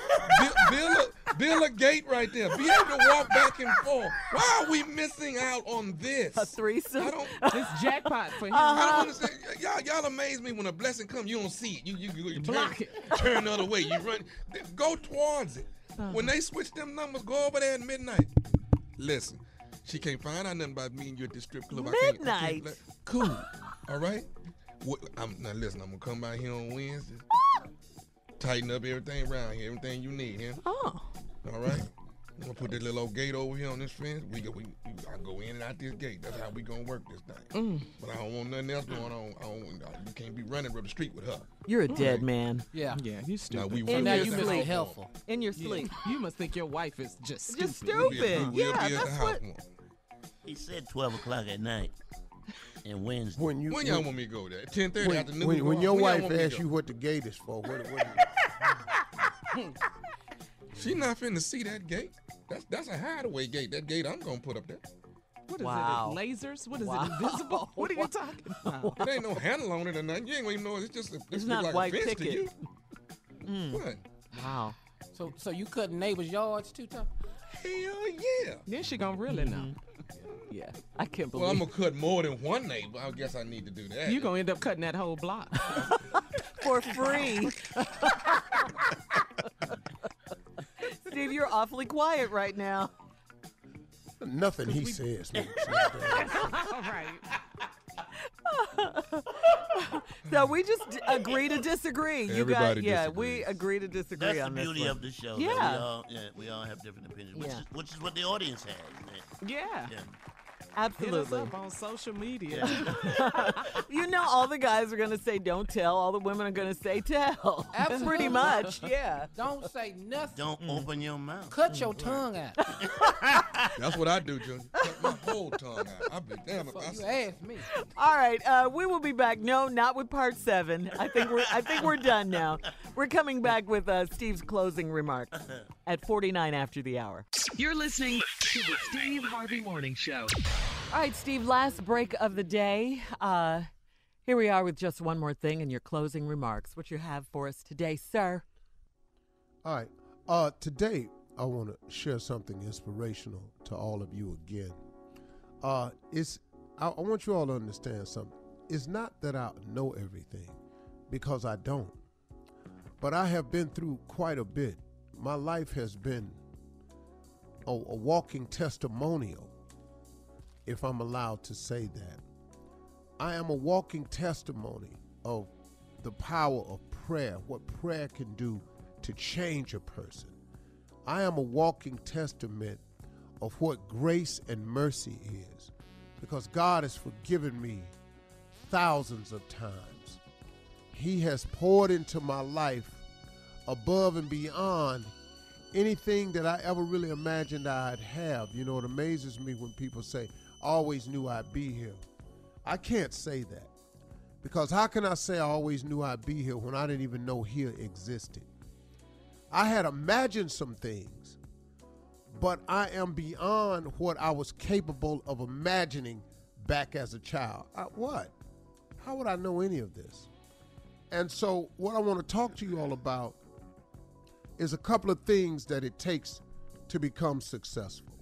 Build, build, a, build a gate right there. Be able to walk back and forth. Why are we missing out on this? A threesome. I don't. It's jackpot for him. Uh-huh. I don't understand. Y'all, y'all amaze me when a blessing comes. You don't see it. You, you, you, you turn, block it. Turn the other way. You run. Go towards it. Uh-huh. When they switch them numbers, go over there at midnight. Listen, she can't find out nothing about me and you at the strip club. I can't, I can't Midnight? cool. All right. What, I'm, now listen, I'm gonna come by here on Wednesday. Tighten up everything around here, everything you need here. Oh. All right. I'm gonna put that little old gate over here on this fence. We go, we, we I go in and out this gate. That's how we gonna work this thing. Mm. But I don't want nothing else going on. I don't. I, you can't be running up the street with her. You're a dead man Yeah. Yeah, you Now stupid. we In work your now you out. missed sleep. helpful. in your Yeah. sleep. You must think your wife is just Just stupid. We'll be, stupid. we'll Yeah, be that's what- more. He said 12 o'clock at night and Wednesday. When you When y'all want me to go there? 10:30 when, afternoon. when, go when your y'all wife want me to asks you what the gate is for, what, what she not finna see that gate. That's that's a hideaway gate. That gate I'm gonna put up there. What is Wow. it? Lasers? What is Wow. it? Invisible? What are you talking about? It ain't no handle on it or nothing. You ain't gonna even know. it. It's just a, it's, It's not like white a fence picket. to you. Mm. What? Wow. So, so you cutting neighbors' yards too, tough? Hell yeah. Then she gonna really know. Yeah. I can't believe. Well. I'm gonna cut more than one neighbor. I guess I need to do that. You're gonna end up cutting that whole block. for free. Steve, you're awfully quiet right now. nothing he says. makes sense. All right. So we just d- agree to disagree. You Everybody got, yeah, disagrees. we agree to disagree That's the on this beauty one. of the show. Yeah. We all, yeah, we all have different opinions, which, Yeah. is, which is what the audience has. Man. Yeah. Yeah. Hit us Absolutely. up on social media. You know, all the guys are going to say don't tell. All the women are going to say tell. Absolutely. Pretty much, yeah. Don't say nothing. Don't open your mouth. Cut your tongue out. That's what I do, Junior. Cut my whole tongue out. I be damn if I you asked me. All right, uh, we will be back. No, not with part seven. I think we're I think we're done now. We're coming back with uh, Steve's closing remarks at 49 after the hour. You're listening to the Steve Harvey Morning Show. All right, Steve, last break of the day. Uh, here we are with just one more thing in your closing remarks. What you have for us today, sir? All right. Uh, today, I want to share something inspirational to all of you again. Uh, it's I, I want you all to understand something. It's not that I know everything, because I don't. But I have been through quite a bit. My life has been a, a walking testimonial, if I'm allowed to say that. I am a walking testimony of the power of prayer, what prayer can do to change a person. I am a walking testament of what grace and mercy is because God has forgiven me thousands of times. He has poured into my life above and beyond anything that I ever really imagined I'd have. You know, it amazes me when people say, always knew I'd be here. I can't say that because how can I say I always knew I'd be here when I didn't even know here existed? I had imagined some things, but I am beyond what I was capable of imagining back as a child. I, what? How would I know any of this? And so, what I want to talk to you all about is a couple of things that it takes to become successful.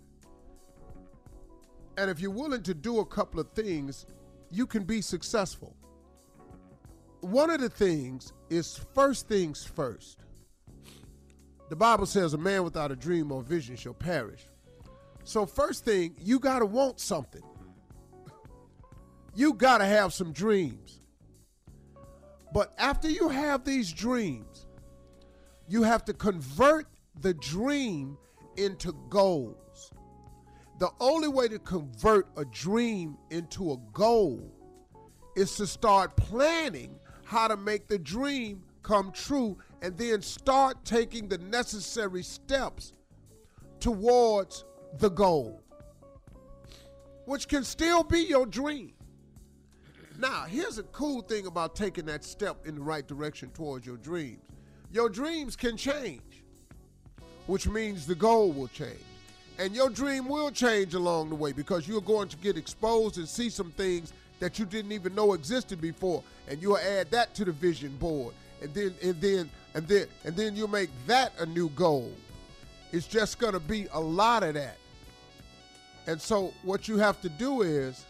And if you're willing to do a couple of things, you can be successful. One of the things is first things first. The Bible says a man without a dream or vision shall perish. So, first thing, you got to want something. You got to have some dreams. But after you have these dreams, you have to convert the dream into goals. The only way to convert a dream into a goal is to start planning how to make the dream come true and then start taking the necessary steps towards the goal, which can still be your dream. Now, here's a cool thing about taking that step in the right direction towards your dreams your dreams can change, which means the goal will change. And your dream will change along the way because you're going to get exposed and see some things that you didn't even know existed before. And you'll add that to the vision board. And then and then and then and then you'll make that a new goal. It's just gonna be a lot of that. And so what you have to do is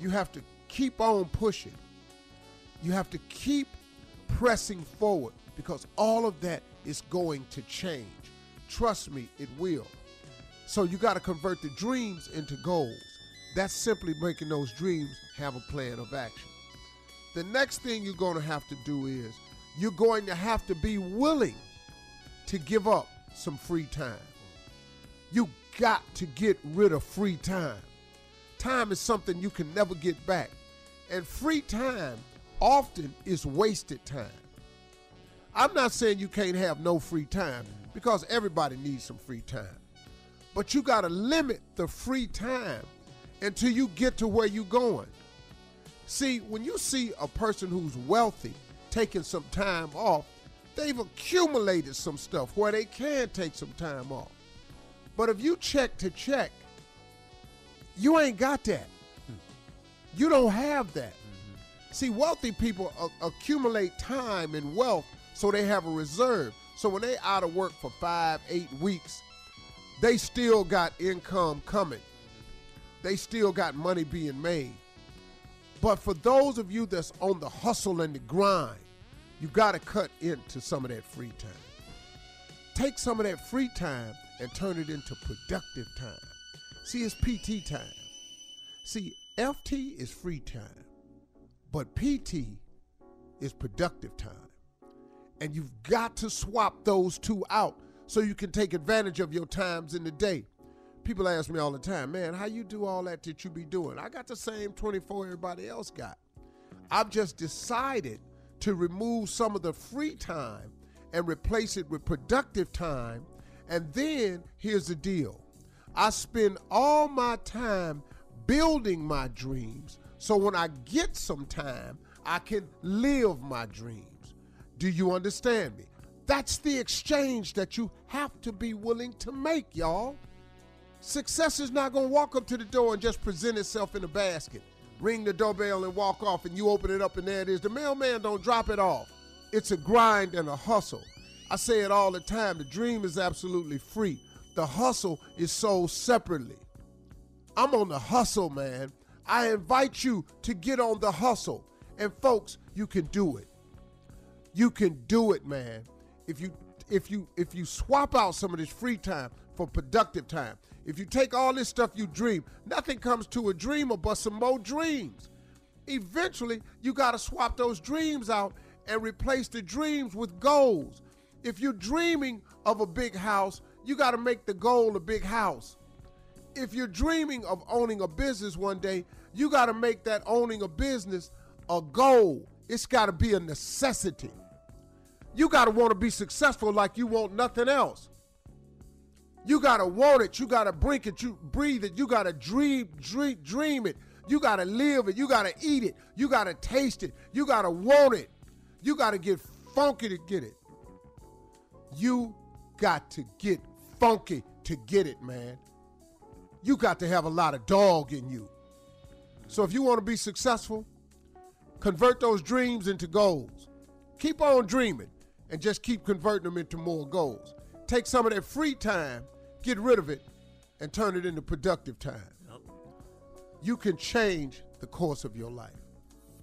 you have to keep on pushing. You have to keep pressing forward because all of that is going to change. Trust me, it will. So you got to convert the dreams into goals. That's simply making those dreams have a plan of action. The next thing you're going to have to do is you're going to have to be willing to give up some free time. You got to get rid of free time. Time is something you can never get back. And free time often is wasted time. I'm not saying you can't have no free time because everybody needs some free time. But you got to limit the free time until you get to where you're going. See, when you see a person who's wealthy taking some time off, they've accumulated some stuff where they can take some time off. But if you check to check, you ain't got that. Mm-hmm. You don't have that. Mm-hmm. See, wealthy people a- accumulate time and wealth so they have a reserve. So when they out of work for five, eight weeks, they still got income coming. They still got money being made. But for those of you that's on the hustle and the grind, you got to cut into some of that free time. Take some of that free time and turn it into productive time. See, it's PT time. See, FT is free time, but PT is productive time. And you've got to swap those two out so you can take advantage of your times in the day. People ask me all the time, man, how you do all that that you be doing? I got the same 24 everybody else got. I've just decided to remove some of the free time and replace it with productive time. And then here's the deal I spend all my time building my dreams so when I get some time, I can live my dreams. Do you understand me? That's the exchange that you have to be willing to make, y'all. Success is not going to walk up to the door and just present itself in a basket, ring the doorbell and walk off, and you open it up and there it is. The mailman don't drop it off. It's a grind and a hustle. I say it all the time. The dream is absolutely free. The hustle is sold separately. I'm on the hustle, man. I invite you to get on the hustle. And folks, you can do it. You can do it, man. If you if you if you swap out some of this free time for productive time, if you take all this stuff you dream, nothing comes to a dreamer but some more dreams. Eventually, you got to swap those dreams out and replace the dreams with goals. If you're dreaming of a big house, you got to make the goal a big house. If you're dreaming of owning a business one day, you got to make that owning a business a goal. It's got to be a necessity. You got to want to be successful like you want nothing else. You got to want it. You got to drink it. You breathe it. You got to dream, dream, dream it. You got to live it. You got to eat it. You got to taste it. You got to want it. You got to get funky to get it. You got to get funky to get it, man. You got to have a lot of dog in you. So if you want to be successful, convert those dreams into goals. Keep on dreaming and just keep converting them into more goals. Take some of that free time, get rid of it, and turn it into productive time. You can change the course of your life.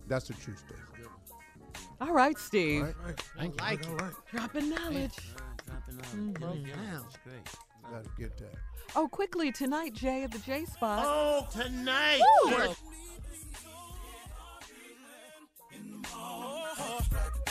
That's the truth, Steve. All right, Steve. All right, all right. Thank you. Like it. Dropping knowledge. Dropping Mhm. Yeah, that's great. Got to get that. Oh, quickly tonight, Jay at the J spot. Oh, tonight. Woo! Sure.